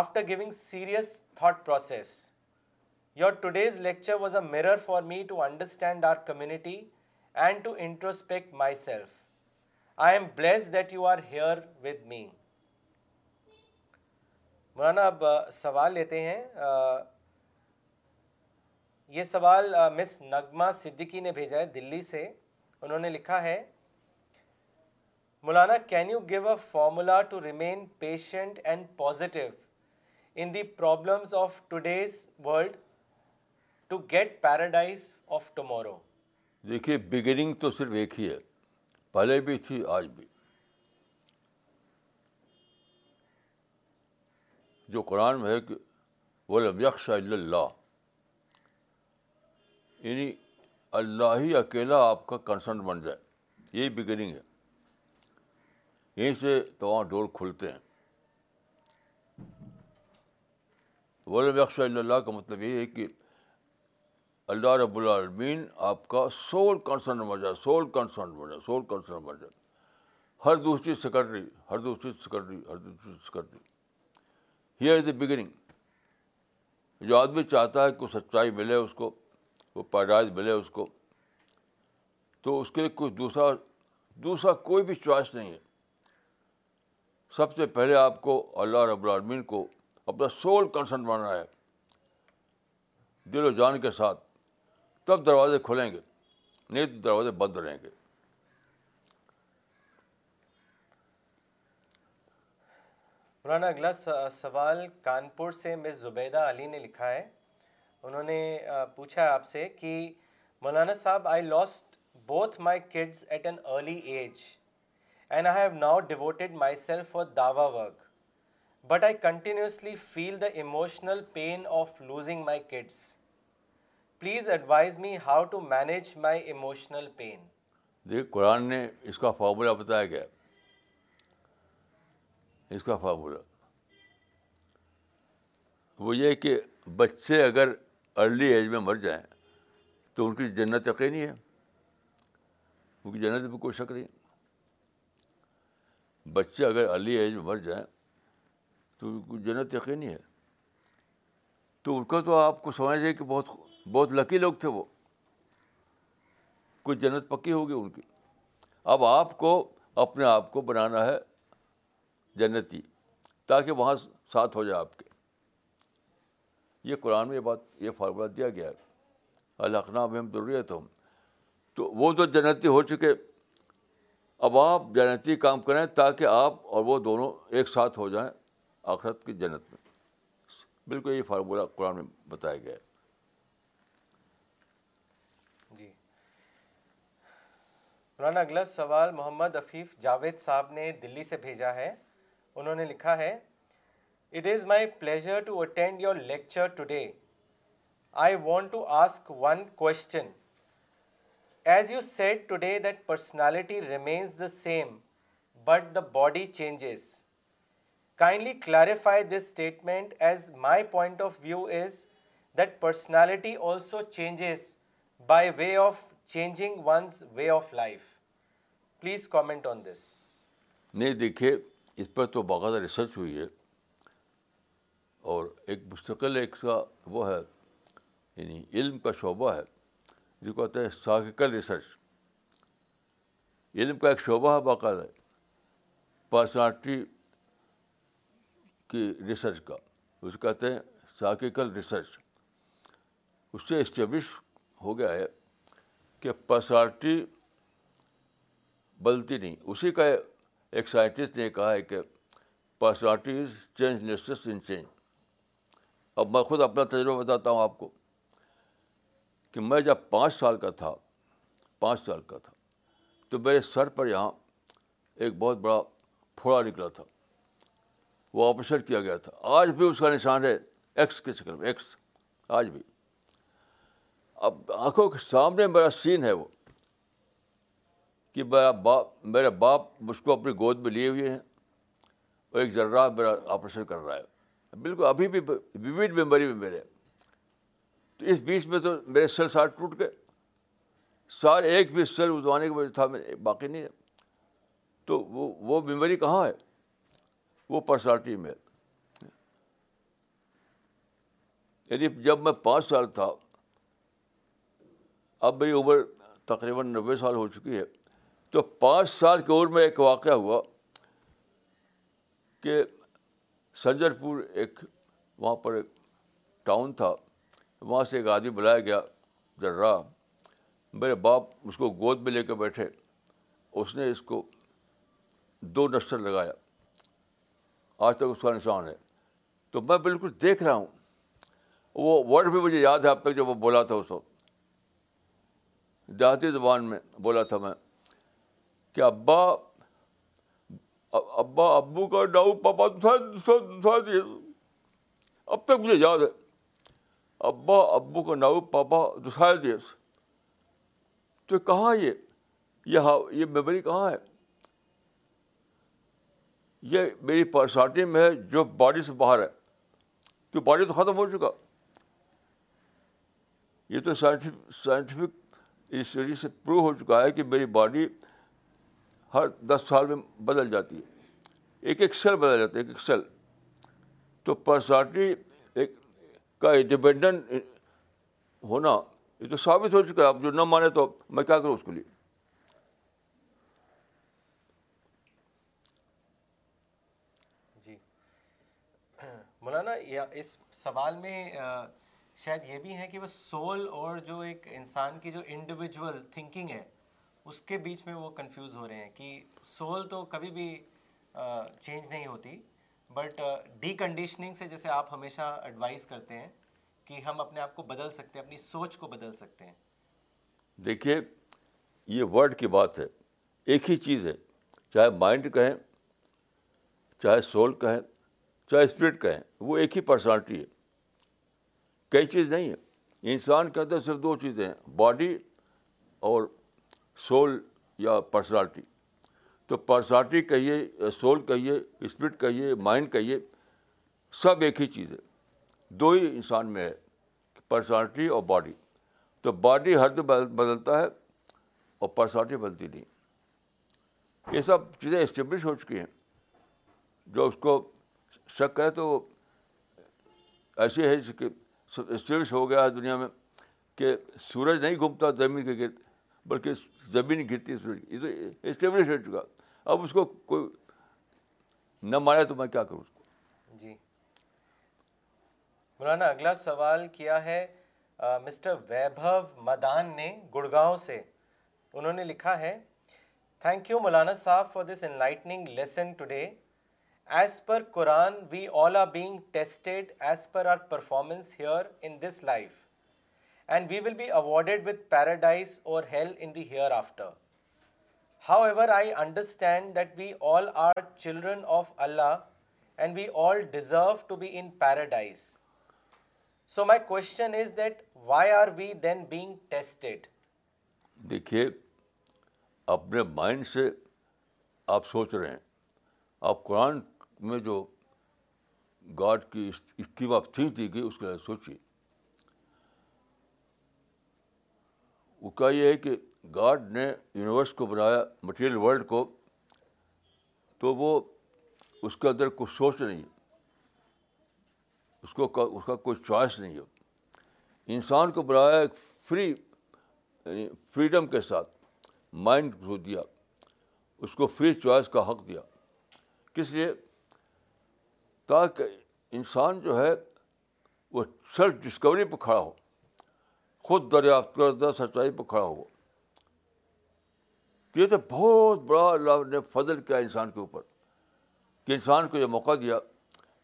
after giving serious thought process your today's lecture was a mirror for me to understand our community and to introspect myself I am bless that you are here with me مولانا اب سوال لیتے ہیں یہ سوال مس نغمہ صدیقی نے بھیجا ہے دلی سے انہوں نے لکھا ہے مولانا can you give a formula to remain patient and positive in the problems of today's world to get paradise of tomorrow دیکھیے بگننگ تو صرف ایک ہی ہے پہلے بھی تھی آج بھی جو قرآن میں ہے کہ وہ لب یکش اللہ یعنی اللہ ہی اکیلا آپ کا کنسرن بن جائے یہی بگننگ ہے یہیں سے تمام ڈور کھلتے ہیں ورب اللہ کا مطلب یہ ہے کہ اللہ رب العالمین آپ کا سول کنسرن بن جائے سول کنسرن بن جائے سول کنسرن بن جائے ہر دوسری سیکرٹری ہر دوسری سیکرٹری ہر دوسری secretary here is the beginning جو آدمی چاہتا ہے کہ سچائی ملے اس کو وہ پیدائش ملے اس کو تو اس کے لیے کچھ دوسرا دوسرا کوئی بھی چوائس نہیں ہے سب سے پہلے آپ کو اللہ رب العالمین کو اپنا سول کنسرن بنانا ہے دل و جان کے ساتھ تب دروازے کھلیں گے نہیں تو دروازے بند رہیں گے مولانا اگلا سوال کانپور سے مس زبیدہ علی نے لکھا ہے انہوں نے پوچھا ہے آپ سے کہ مولانا صاحب I lost both my kids at an early age and I I have now myself for Dawa work but continuously feel the emotional pain of losing my kids please advise me how to manage my emotional pain دیکھ قرآن نے اس کا افوابلہ بتایا گیا اس کا فوابلا وہ یہ کہ بچے اگر ارلی ایج میں مر جائیں تو ان کی جنت یقینی ہے ان کی جنت میں کوئی شک نہیں بچے اگر ارلی ایج میں مر جائیں تو جنت یقینی ہے تو ان کا تو آپ کو سمجھے کہ بہت بہت لکی لوگ تھے وہ کچھ جنت پکی ہوگی ان کی اب آپ کو اپنے آپ کو بنانا ہے جنتی تاکہ وہاں ساتھ ہو جائے آپ کے یہ قرآن میں یہ بات یہ فارمولہ دیا گیا ہے الحقنا میں ہم ضروریت ہوں تو وہ تو جنتی ہو چکے اب آپ جنتی کام کریں تاکہ آپ اور وہ دونوں ایک ساتھ ہو جائیں آخرت کی جنت میں بالکل یہ فارمولہ قرآن میں بتایا گیا ہے جی مولانا اگلا سوال محمد عفیف جاوید صاحب نے دلی سے بھیجا ہے انہوں نے لکھا ہے it is my pleasure to attend your lecture today I want to ask one question as you said today that personality remains the same but the body changes kindly clarify this statement as my point of view is that personality also changes by way of changing one's way of life please comment on this نہیں دیکھیے اس پر تو باقاعدہ ریسرچ ہوئی ہے اور ایک مستقل ایک کا وہ ہے یعنی علم کا شعبہ ہے جس کو کہتے ہیں ساکیکل ریسرچ علم کا ایک شعبہ ہے باقاعدہ پرسنالٹی کی ریسرچ کا اسے کہتے ہیں ساکیکل ریسرچ اس سے اسٹیبلش ہو گیا ہے کہ پرسنالٹی بلتی نہیں اسی کا ایک سائنٹسٹ نے کہا ہے کہ personality is changeless in change اب میں خود اپنا تجربہ بتاتا ہوں آپ کو کہ میں جب پانچ سال کا تھا پانچ سال کا تھا تو میرے سر پر یہاں ایک بہت بڑا پھوڑا نکلا تھا وہ آپریشن کیا گیا تھا آج بھی اس کا نشان ہے ایکس کے شکل میں ایکس آج بھی اب آنکھوں کے سامنے میرا سین ہے وہ کہ میرا باپ میرے باپ مجھ کو اپنی گود میں لیے ہوئے ہیں اور ایک ذرہ میرا آپریشن کر رہا ہے بالکل ابھی بھی ویوڈ میموری میں میرے اس بیچ میں تو میرے سیل سارے ٹوٹ گئے سارے ایک بھی سیل اٹھوانے کی وجہ تھا میں باقی نہیں ہے تو وہ وہ میموری کہاں ہے وہ پرسنالٹی میں یعنی جب میں پانچ سال تھا اب میری عمر تقریباً نوے سال ہو چکی ہے تو پانچ سال کی عمر میں ایک واقعہ ہوا کہ سنجر پور ایک وہاں پر ایک ٹاؤن تھا وہاں سے ایک آدمی بلایا گیا ذرا میرے باپ اس کو گود میں لے کے بیٹھے اس نے اس کو دو نشر لگایا آج تک اس کا نشان ہے تو میں بالکل دیکھ رہا ہوں وہ ورڈ بھی مجھے یاد ہے اب تک جو وہ بولا تھا اس وقت دیہاتی زبان میں بولا تھا میں کہ ابا ابا ابو کا ڈاؤ پاپا اب تک مجھے یاد ہے ابا ابو کو ناؤ پاپا دوسرا دیس تو کہاں یہ یہ میموری کہاں ہے یہ میری پرسنالٹی میں ہے جو باڈی سے باہر ہے کہ باڈی تو ختم ہو چکا یہ تو سائنٹیفک اسٹڈی سے پروو ہو چکا ہے کہ میری باڈی ہر دس سال میں بدل جاتی ہے ایک ایک سیل بدل جاتا ہے ایک ایک سیل تو پرسنالٹی کا انڈیپینڈنٹ ہونا یہ تو ثابت ہو چکا ہے اب جو نہ مانے تو میں کیا کروں اس کے لیے جی مولانا اس سوال میں شاید یہ بھی ہے کہ وہ سول اور جو ایک انسان کی جو انڈیویجول تھنکنگ ہے اس کے بیچ میں وہ کنفیوز ہو رہے ہیں کہ سول تو کبھی بھی چینج نہیں ہوتی بٹ ڈی کنڈیشننگ سے جیسے آپ ہمیشہ ایڈوائز کرتے ہیں کہ ہم اپنے آپ کو بدل سکتے ہیں اپنی سوچ کو بدل سکتے ہیں دیکھیے یہ ورڈ کی بات ہے ایک ہی چیز ہے چاہے مائنڈ کہیں چاہے سول کہیں چاہے اسپرٹ کہیں وہ ایک ہی پرسنالٹی ہے کئی چیز نہیں ہے انسان کے اندر صرف دو چیزیں ہیں باڈی اور سول یا پرسنالٹی تو پرسنالٹی کہیے سول کہیے اسپرٹ کہیے مائنڈ کہیے سب ایک ہی چیز ہے دو ہی انسان میں ہے پرسنالٹی اور باڈی تو باڈی ہر دم بدلتا ہے اور پرسنالٹی بدلتی نہیں یہ سب چیزیں اسٹیبلش ہو چکی ہیں جو اس کو شک کرے تو ایسی ہے جس سب اسٹیبلش ہو گیا ہے دنیا میں کہ سورج نہیں گھومتا زمین کے گرد بلکہ زمین گرتی ہے سورج اسٹیبلش ہو چکا اب اس کو کوئی نہ مارے تو میں کیا کروں اس کو جی مولانا اگلا سوال کیا ہے مسٹر ویبھو مدان نے گڑگاؤں سے انہوں نے لکھا ہے تھینک یو مولانا صاحب for this enlightening lesson today as per Quran we all are being tested as per our performance here in this life and we will be awarded with paradise or hell in the hereafter however I understand that that we we we all all are are children of Allah and deserve to be in paradise so my question is why then being tested دیکھیے اپنے مائنڈ سے آپ سوچ رہے ہیں آپ قرآن میں جو گاڈ کی اسکیم آف تھنک دی گئی اس کے سوچیے وہ کیا یہ ہے کہ گاڈ نے یونیورس کو بنایا مٹیریل ورلڈ کو تو وہ اس کے اندر کچھ سوچ نہیں اس کو اس کا کوئی چوائس نہیں ہے انسان کو بنایا ایک فری یعنی فریڈم کے ساتھ مائنڈ کو دیا اس کو فری چوائس کا حق دیا کس لیے تاکہ انسان جو ہے وہ سیلف ڈسکوری پہ کھڑا ہو خود دریافت کردہ سچائی پہ کھڑا ہو تو یہ تو بہت بڑا اللہ نے فضل کیا انسان کے اوپر کہ انسان کو یہ موقع دیا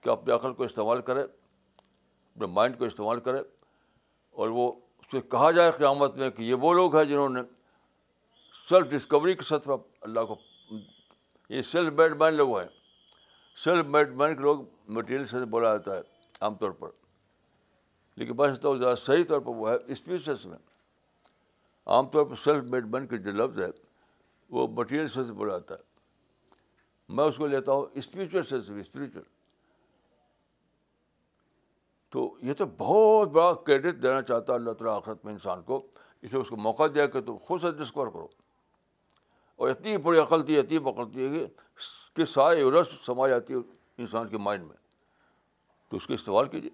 کہ اپنے عقل کو استعمال کرے اپنے مائنڈ کو استعمال کرے اور وہ اس سے کہا جائے قیامت میں کہ یہ وہ لوگ ہیں جنہوں نے سیلف ڈسکوری کے سطح اللہ کو یہ سیلف میڈ مین لوگ ہیں سیلف میڈ مین کے لوگ مٹیریل سے بولا جاتا ہے عام طور پر لیکن بس زیادہ صحیح طور پر وہ ہے اسپیسیز میں عام طور پر سیلف میڈ مین کے جو لفظ ہے وہ مٹیریل سینس بولا جاتا ہے میں اس کو لیتا ہوں اسپریچل سینس میں اسپریچل تو یہ تو بہت بڑا کریڈٹ دینا چاہتا ہے اللہ تعالیٰ آخرت میں انسان کو اسے اس کو موقع دیا کہ تم خود سے ڈسکور کرو اور اتنی بڑی عقل تھی اتنی بقلتی ہے کہ کہ سارے عرص سما جاتی ہے انسان کے مائنڈ میں تو اس کا استعمال کیجیے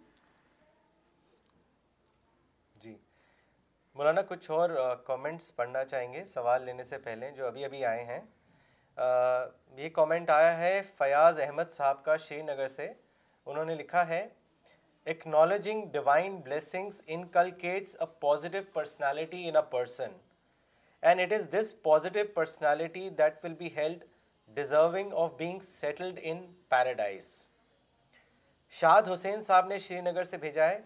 مولانا کچھ اور کامنٹس پڑھنا چاہیں گے سوال لینے سے پہلے جو ابھی ابھی آئے ہیں یہ کامنٹ آیا ہے فیاض احمد صاحب کا شری نگر سے انہوں نے لکھا ہے acknowledging divine blessings inculcates a positive personality in a person and it is this positive personality that will be held deserving of being settled in paradise Shad Hussain صاحب نے شری نگر سے بھیجا ہے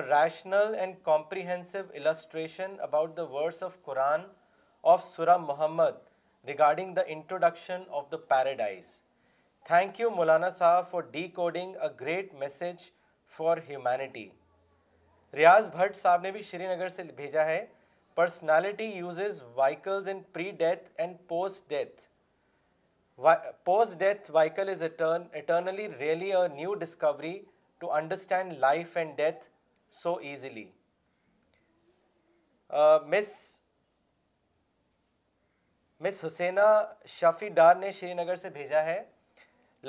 rational and comprehensive illustration about of Quran of سور محمد ریگارڈنگ دا انٹروڈکشن صاحب for decoding great message for humanity Riyaz Bhat صاحب نے بھی شری نگر سے بھیجا ہے personality uses vehicles and life and death so easily miss miss Hasina Shafi Dar نے شری نگر سے بھیجا ہے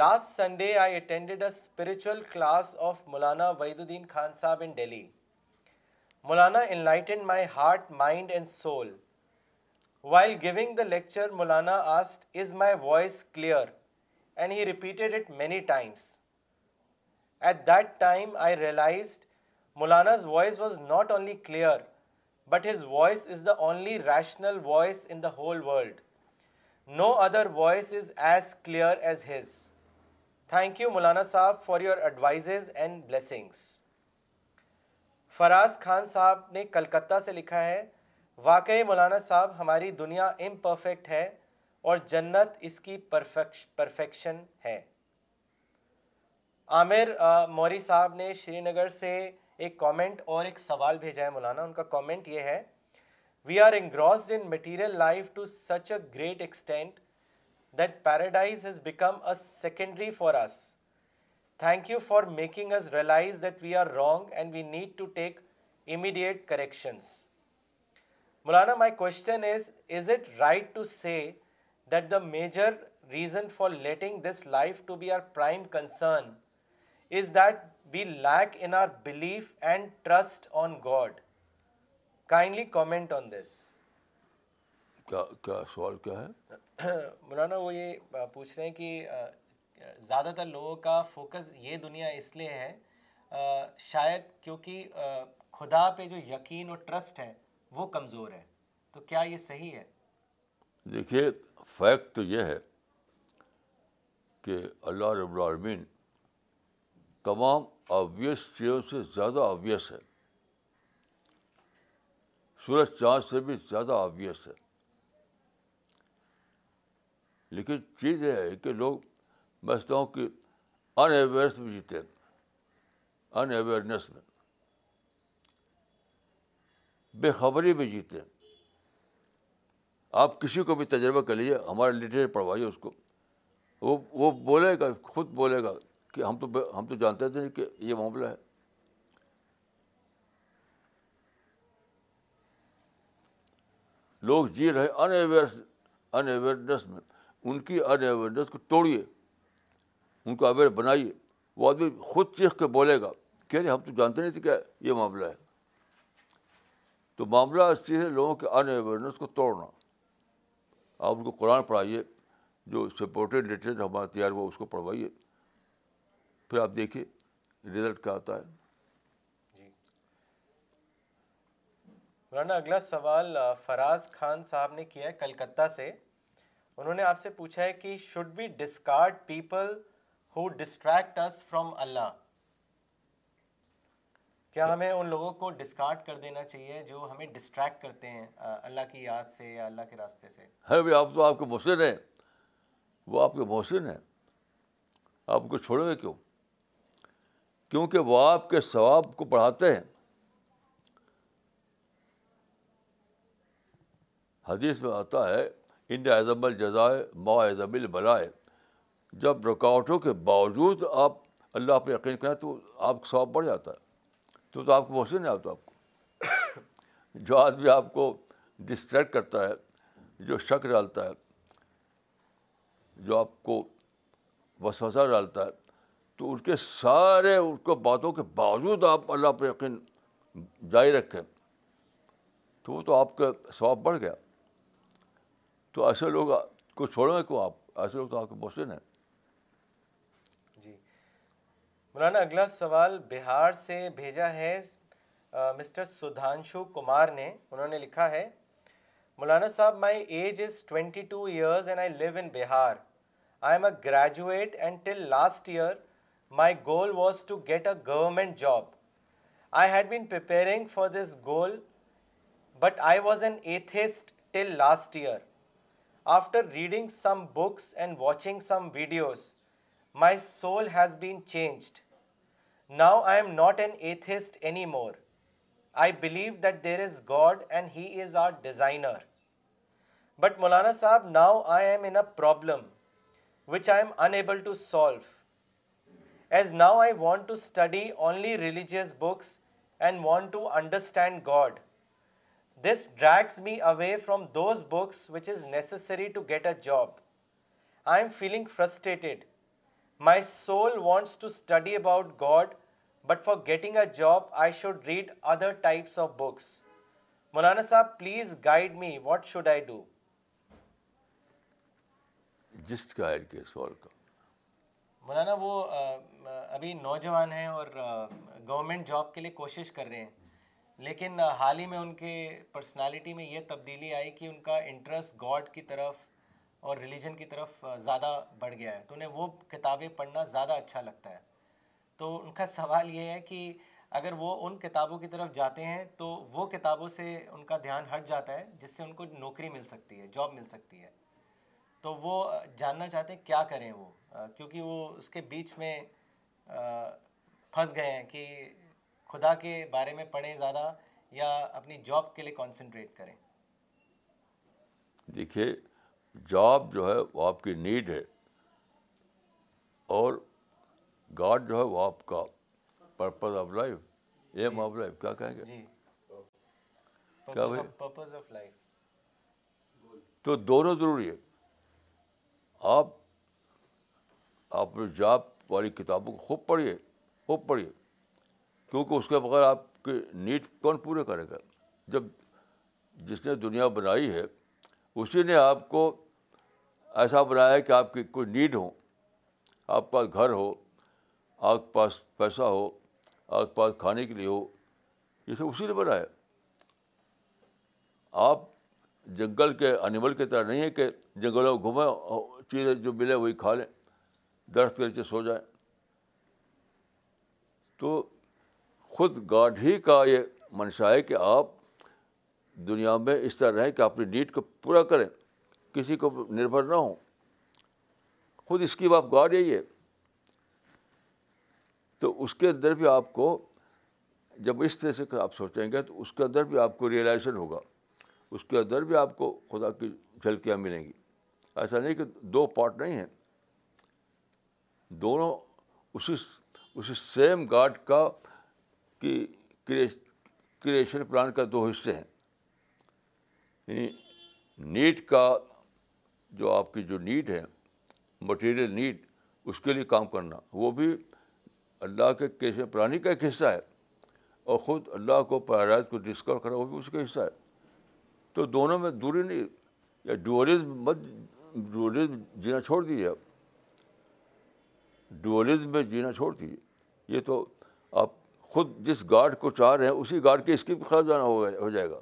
last Sunday I attended a spiritual class of Maulana Wahiduddin Khan صاحب in Delhi Maulana enlighten my heart mind and soul while giving the lecture Maulana asked is my voice clear and he repeated it many times at that time I realized Maulana voice was not only clear but وائسن صاحب for your aid and blessing Faraz Khan صاحب نے کلکتہ سے لکھا ہے واقعی مولانا صاحب ہماری دنیا امپرفیکٹ ہے اور جنت اس کی پرفیکش پرفیکشن ہے عامر موری صاحب نے شری نگر سے ایک کامنٹ اور ایک سوال بھیجا ہے مولانا ان کا کامنٹ یہ ہے we are engrossed in material life to such a great extent that paradise has become a secondary for us thank you for making us realize that we are wrong and we need to take immediate corrections Maulana my question is is it right to say that the major reason for letting this life to be our prime concern is that we lack in belief and trust on God kindly comment on this ہے [coughs] مولانا وہ یہ پوچھ رہے ہیں کہ زیادہ تر لوگوں کا فوکس یہ دنیا اس لیے ہے شاید کیونکہ خدا پہ جو یقین اور ٹرسٹ ہے وہ کمزور ہے تو کیا یہ صحیح ہے دیکھیے فیکٹ تو یہ ہے کہ اللہ رب العالمین تمام آبویس چیزوں سے زیادہ آبیس ہے سورج چاند سے بھی زیادہ آبیس ہے لیکن چیز یہ ہے کہ لوگ میں سمجھتا ہوں کہ ان اویئرنیس میں جیتے ہیں ان اویئرنیس میں بے خبری میں جیتے ہیں آپ کسی کو بھی تجربہ کر لیجیے ہمارے لیڈر پڑھوائیے اس کو وہ وہ بولے گا خود بولے گا کہ ہم تو ہم تو جانتے تھے کہ یہ معاملہ ہے لوگ جی رہے ان اویئر ان اویئرنیس میں ان کی ان اویئرنیس کو توڑیے ان کو اویئر بنائیے وہ آدمی خود چیخ کے بولے گا کہ ہم تو جانتے نہیں تھے کیا یہ معاملہ ہے تو معاملہ اس چیز ہے لوگوں کے ان اویئرنیس کو توڑنا آپ ان کو قرآن پڑھائیے جو سپورٹڈ لٹریچر ہمارا تیار ہوا اس کو پڑھوائیے پھر آپ دیکھیے ریزلٹ کیا آتا ہے جی۔ مولانا اگلا سوال فراز خان صاحب نے کیا ہے کلکتہ سے انہوں نے آپ سے پوچھا ہے کہ شڈ بی اس فرام اللہ کیا ہمیں ان لوگوں کو ڈسکارڈ کر دینا چاہیے جو ہمیں ڈسٹریکٹ کرتے ہیں اللہ کی یاد سے یا اللہ کے راستے سے ہر آپ آپ تو کے محسن ہیں وہ آپ کے محسن ہیں آپ کو چھوڑیں گے کیوں کیونکہ وہ آپ کے ثواب کو پڑھاتے ہیں حدیث میں آتا ہے ان اعظم الجزائے ما اعظم البلائے جب رکاوٹوں کے باوجود آپ اللہ پہ یقین کریں تو آپ کا ثواب بڑھ جاتا ہے تو تو آپ کو محسن نہیں آتا آپ کو جو آدمی آپ کو ڈسٹریکٹ کرتا ہے جو شک ڈالتا ہے جو آپ کو وسوسہ ڈالتا ہے تو اس کے سارے اس کو باتوں کے باوجود آپ اللہ پر یقین جاری رکھیں تو وہ تو آپ کا ثواب بڑھ گیا تو ایسے لوگ کو چھوڑیں کو آپ ایسے لوگ تو آپ کے محسن ہیں جی مولانا اگلا سوال بہار سے بھیجا ہے مسٹر سدھانشو کمار نے انہوں نے لکھا ہے مولانا صاحب my age is twenty two years and I live in Bihar I am a graduate and till last year My goal was to get a government job. I had been preparing for this goal, but I was an atheist till last year. After reading some books and watching some videos, my soul has been changed. Now I am not an atheist anymore. I believe that there is God and He is our designer. But Maulana Sahab, now I am in a problem which I am unable to solve. As now I to study only me away from GATE I'm feeling frustrated my soul wants about God but for getting a job I should read other types مولانا صاحب please guide me what should I do مولانا وہ ابھی نوجوان ہیں اور گورنمنٹ جاب کے لیے کوشش کر رہے ہیں لیکن حال ہی میں ان کے پرسنالٹی میں یہ تبدیلی آئی کہ ان کا انٹرسٹ گاڈ کی طرف اور ریلیجن کی طرف زیادہ بڑھ گیا ہے تو انہیں وہ کتابیں پڑھنا زیادہ اچھا لگتا ہے تو ان کا [laughs] سوال یہ ہے کہ اگر وہ ان کتابوں کی طرف جاتے ہیں تو وہ کتابوں سے ان کا دھیان ہٹ جاتا ہے جس سے ان کو نوکری مل سکتی ہے جاب مل سکتی ہے تو وہ جاننا چاہتے ہیں کیا کریں وہ کیونکہ وہ اس کے بیچ میں پھنس گئے ہیں کہ خدا کے بارے میں پڑھیں زیادہ یا اپنی جاب کے لیے کانسنٹریٹ کریں دیکھیے جاب جو ہے وہ آپ کی نیڈ ہے اور گاڈ جو ہے وہ آپ کا purpose of life aim of life کیا کہیں گے جی تو دونوں ضروری ہے آپ آپ جاب والی کتابوں کو خوب پڑھیے خوب پڑھیے کیونکہ اس کے بغیر آپ کی نیٹ کون پورے کرے گا جب جس نے دنیا بنائی ہے اسی نے آپ کو ایسا بنایا ہے کہ آپ کی کوئی نیڈ ہو آپ پاس گھر ہو آپ کے پاس پیسہ ہو آپ کے پاس کھانے کے لیے ہو یہ سب اسی نے بنایا آپ جنگل کے انیمل کی طرح نہیں ہے کہ جنگلوں میں گھومیں چیزیں جو ملے وہی کھا لیں درخت کے نیچے سو جائیں تو خود گاڈ ہی کا یہ منشا ہے کہ آپ دنیا میں اس طرح رہیں کہ اپنی نیڈ کو پورا کریں کسی کو نربھر نہ ہوں خود اس کی باپ گاڈ یہی ہے تو اس کے اندر بھی آپ کو جب اس طرح سے آپ سوچیں گے تو اس کے اندر بھی آپ کو ریئلائزیشن ہوگا اس کے اندر بھی آپ کو خدا کی جھلکیاں ملیں گی ایسا نہیں کہ دو پارٹ نہیں ہیں دونوں اسی اسی سیم گاڈ کا کی کریشن پلان کا دو حصے ہیں یعنی نیٹ کا جو آپ کی جو نیٹ ہے مٹیریل نیٹ اس کے لیے کام کرنا وہ بھی اللہ کے کریشن پرانی کا ایک حصہ ہے اور خود اللہ کو پیرائز کو ڈسکور کرنا وہ بھی اس کا حصہ ہے تو دونوں میں دوری نہیں یا ڈوریز مت ڈوریز جینا چھوڑ دیجیے آپ ڈوئلزم میں جینا چھوڑ دیجیے یہ تو آپ خود جس گارڈ کو چاہ رہے ہیں اسی گارڈ کی کے خلاف جانا ہو جائے گا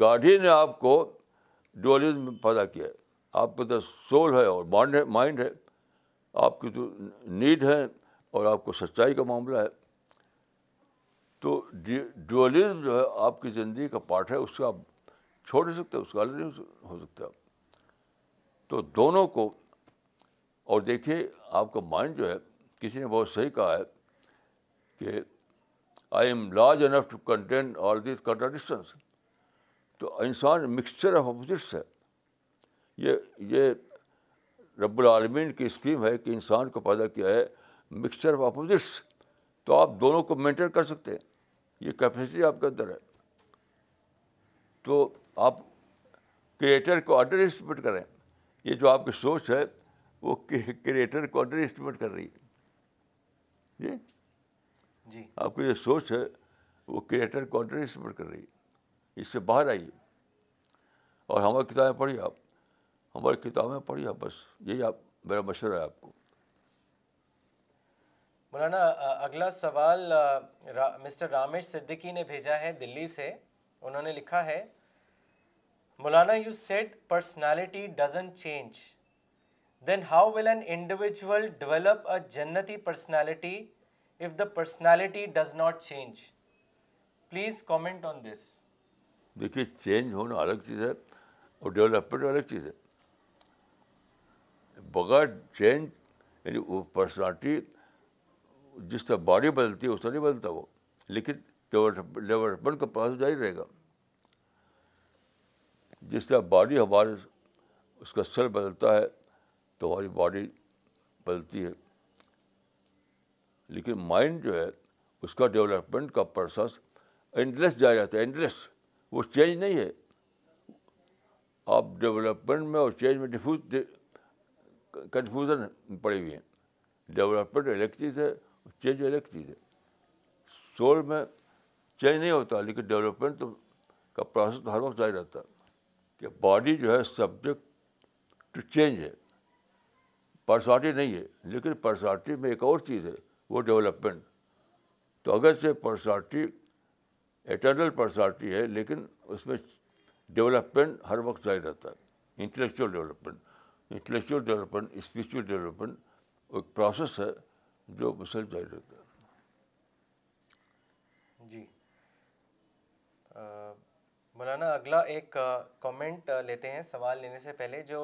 گاڈ ہی نے آپ کو میں پیدا کیا ہے آپ کا تو سول ہے اور مائنڈ ہے آپ کی جو نیڈ ہے اور آپ کو سچائی کا معاملہ ہے تو ڈوئلزم جو ہے آپ کی زندگی کا پارٹ ہے اس کا آپ چھوڑ نہیں سکتے اس کا الگ نہیں ہو سکتا تو دونوں کو اور دیکھیے آپ کا مائنڈ جو ہے کسی نے بہت صحیح کہا ہے کہ I am large enough to contain all these contradictions تو انسان مکسچر آف اپوزٹس ہے یہ یہ رب العالمین کی اسکیم ہے کہ انسان کو پیدا کیا ہے مکسچر آف اپوزٹس تو آپ دونوں کو مینٹین کر سکتے ہیں یہ کیپیسٹی آپ کے اندر ہے تو آپ کریٹر کو آڈر اسٹیمیٹ کریں یہ جو آپ کی سوچ ہے وہ کریٹر کو جی؟ جی۔ آپ کو یہ سوچ ہے وہ کریٹر کو رہی ہے اس سے باہر آئیے اور ہماری کتابیں پڑھیے آپ ہماری کتابیں پڑھیے آپ بس یہی آپ میرا مشورہ ہے آپ کو مولانا اگلا سوال مسٹر رامیش صدیقی نے بھیجا ہے دلی سے انہوں نے لکھا ہے مولانا you said personality doesn't change then how will an individual develop a جنتی personality if the personality does not change please comment on this دیکھیے چینج ہونا الگ چیز ہے اور ڈیولپمنٹ الگ چیز ہے بغیر چینج یعنی وہ پرسنالٹی جس طرح باڈی بدلتی ہے اس طرح نہیں بدلتا وہ لیکن ڈیولپمنٹ کا پروسیس جاری رہے گا جس طرح باڈی ہمارے اس کا سر بدلتا ہے تمہاری باڈی بدلتی ہے لیکن مائنڈ جو ہے اس کا ڈیولپمنٹ کا پروسیس انڈلیس جاری رہتا ہے انڈلیس وہ چینج نہیں ہے آپ ڈیولپمنٹ میں اور چینج میں ڈیفیوز کنفیوژن پڑی ہوئی ہیں ڈیولپمنٹ الگ چیز ہے چینج الگ چیز ہے سول میں چینج نہیں ہوتا لیکن ڈیولپمنٹ تو کا پروسیس تو ہر وقت جاری رہتا ہے کہ باڈی جو ہے سبجیکٹ ٹو چینج ہے پرسنالٹی نہیں ہے لیکن پرسنالٹی میں ایک اور چیز ہے وہ ڈیولپمنٹ تو اگرچہ پرسنالٹی اٹرنل پرسنالٹی ہے لیکن اس میں ڈیولپمنٹ ہر وقت جاری رہتا ہے intellectual development intellectual development spiritual development ایک پروسیس ہے جو مسلم جاری رہتا ہے جی مولانا اگلا ایک کامنٹ لیتے ہیں سوال لینے سے پہلے جو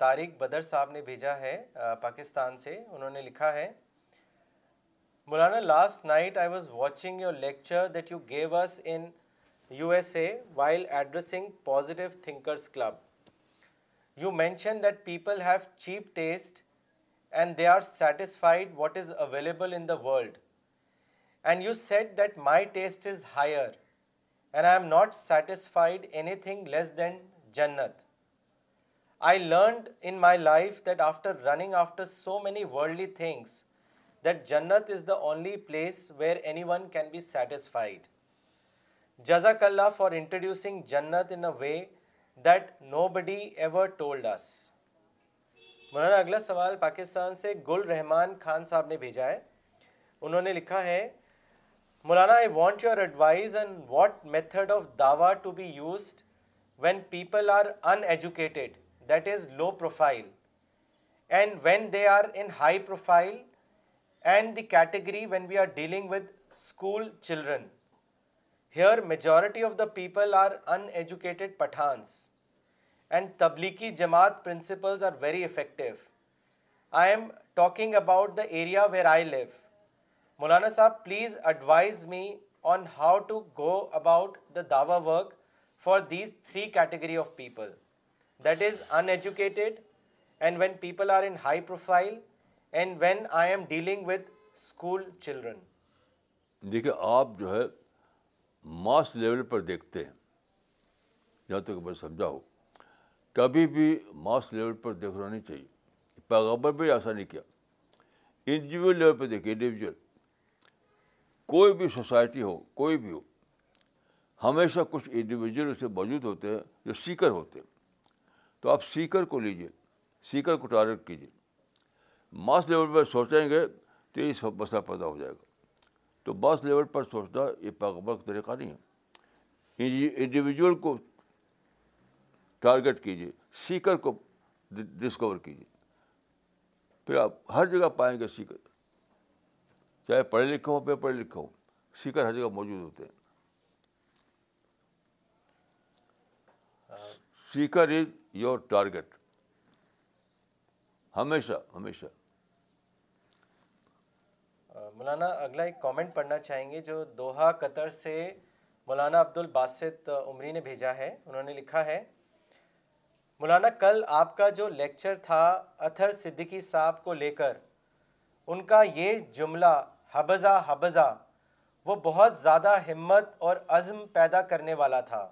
طارق بدر صاحب نے بھیجا ہے پاکستان سے انہوں نے لکھا ہے مولانا last night I was watching your lecture that you gave us in U S A while addressing positive thinkers club you mention that people have cheap taste and they are satisfied what is available in the world and you said that my taste is higher and I am not satisfied anything less than جنت I learned in my life that after running after so many worldly things that جنت is the only place where anyone can be satisfied جزاک اللہ فار انٹروڈیوسنگ جنت in a way that nobody ever told us مولانا اگلا سوال پاکستان سے گل رحمان خان صاحب نے بھیجا ہے انہوں نے لکھا ہے Maulana I want your advice and what method of to be used when people are uneducated that is low profile and when they are in high profile and the key when we are dealing with school children here majority of the people are uneducated Pathans and Tablighi Jamaat principles are very effective I am talking about the area where I live Maulana sahab please advise me on how to go about the dawah work for these three categories of people that is educated and when people are in high profile and when I am dealing with school children دیکھیے آپ جو ہے ماس لیول پر دیکھتے ہیں جہاں تک میں سمجھا ہو کبھی بھی ماس لیول پر دیکھنا نہیں چاہیے پیغبر بھی ایسا نہیں کیا انڈیویجول لیول پہ دیکھیے انڈیویجول کوئی بھی سوسائٹی ہو کوئی بھی ہو ہمیشہ کچھ انڈیویجول اس سے موجود ہوتے ہیں جو سیکر ہوتے ہیں تو آپ سیکر کو لیجیے سیکر کو ٹارگیٹ کیجیے ماس لیول پر سوچیں گے تو یہ سب مسئلہ پیدا ہو جائے گا تو ماس لیول پر سوچنا یہ کا طریقہ نہیں ہے انڈیویجول کو ٹارگیٹ کیجیے سیکر کو ڈسکور کیجیے پھر آپ ہر جگہ پائیں گے سیکر چاہے پڑھے لکھے ہوں پہ پڑھے لکھے ہوں سیکر ہر جگہ موجود ہوتے ہیں سیکر از یور ٹارگیٹ ہمیشہ ہمیشہ مولانا اگلا ایک کامنٹ پڑھنا چاہیں گے جو دوہا قطر سے مولانا عبد الباسط عمری نے بھیجا ہے انہوں نے لکھا ہے مولانا کل آپ کا جو لیکچر تھا اتھر صدیقی صاحب کو لے کر ان کا یہ جملہ حبزہ وہ بہت زیادہ ہمت اور عزم پیدا کرنے والا تھا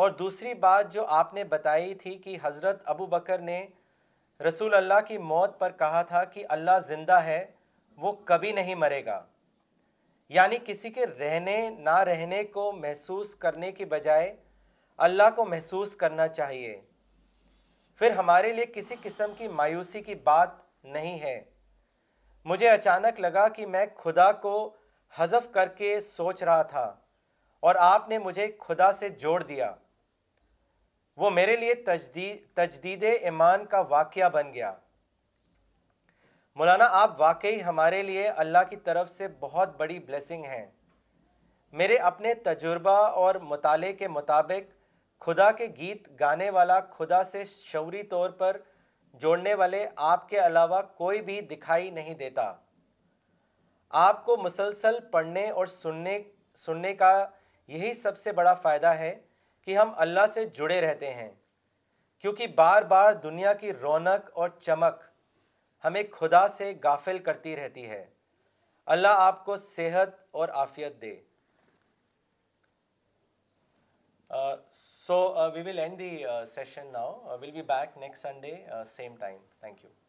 اور دوسری بات جو آپ نے بتائی تھی کہ حضرت ابو بکر نے رسول اللہ کی موت پر کہا تھا کہ اللہ زندہ ہے وہ کبھی نہیں مرے گا یعنی کسی کے رہنے نہ رہنے کو محسوس کرنے کی بجائے اللہ کو محسوس کرنا چاہیے پھر ہمارے لیے کسی قسم کی مایوسی کی بات نہیں ہے مجھے اچانک لگا کہ میں خدا کو حذف کر کے سوچ رہا تھا اور آپ نے مجھے خدا سے جوڑ دیا وہ میرے لیے تجدید تجدید ایمان کا واقعہ بن گیا مولانا آپ واقعی ہمارے لیے اللہ کی طرف سے بہت بڑی بلیسنگ ہیں میرے اپنے تجربہ اور مطالعے کے مطابق خدا کے گیت گانے والا خدا سے شعوری طور پر جوڑنے والے آپ کے علاوہ کوئی بھی دکھائی نہیں دیتا آپ کو مسلسل پڑھنے اور سننے سننے کا یہی سب سے بڑا فائدہ ہے کہ ہم اللہ سے جڑے رہتے ہیں کیونکہ بار بار دنیا کی رونق اور چمک ہمیں خدا سے گافل کرتی رہتی ہے اللہ آپ کو صحت اور آفیت دے so we will and the session now will be back next Sunday same time thank you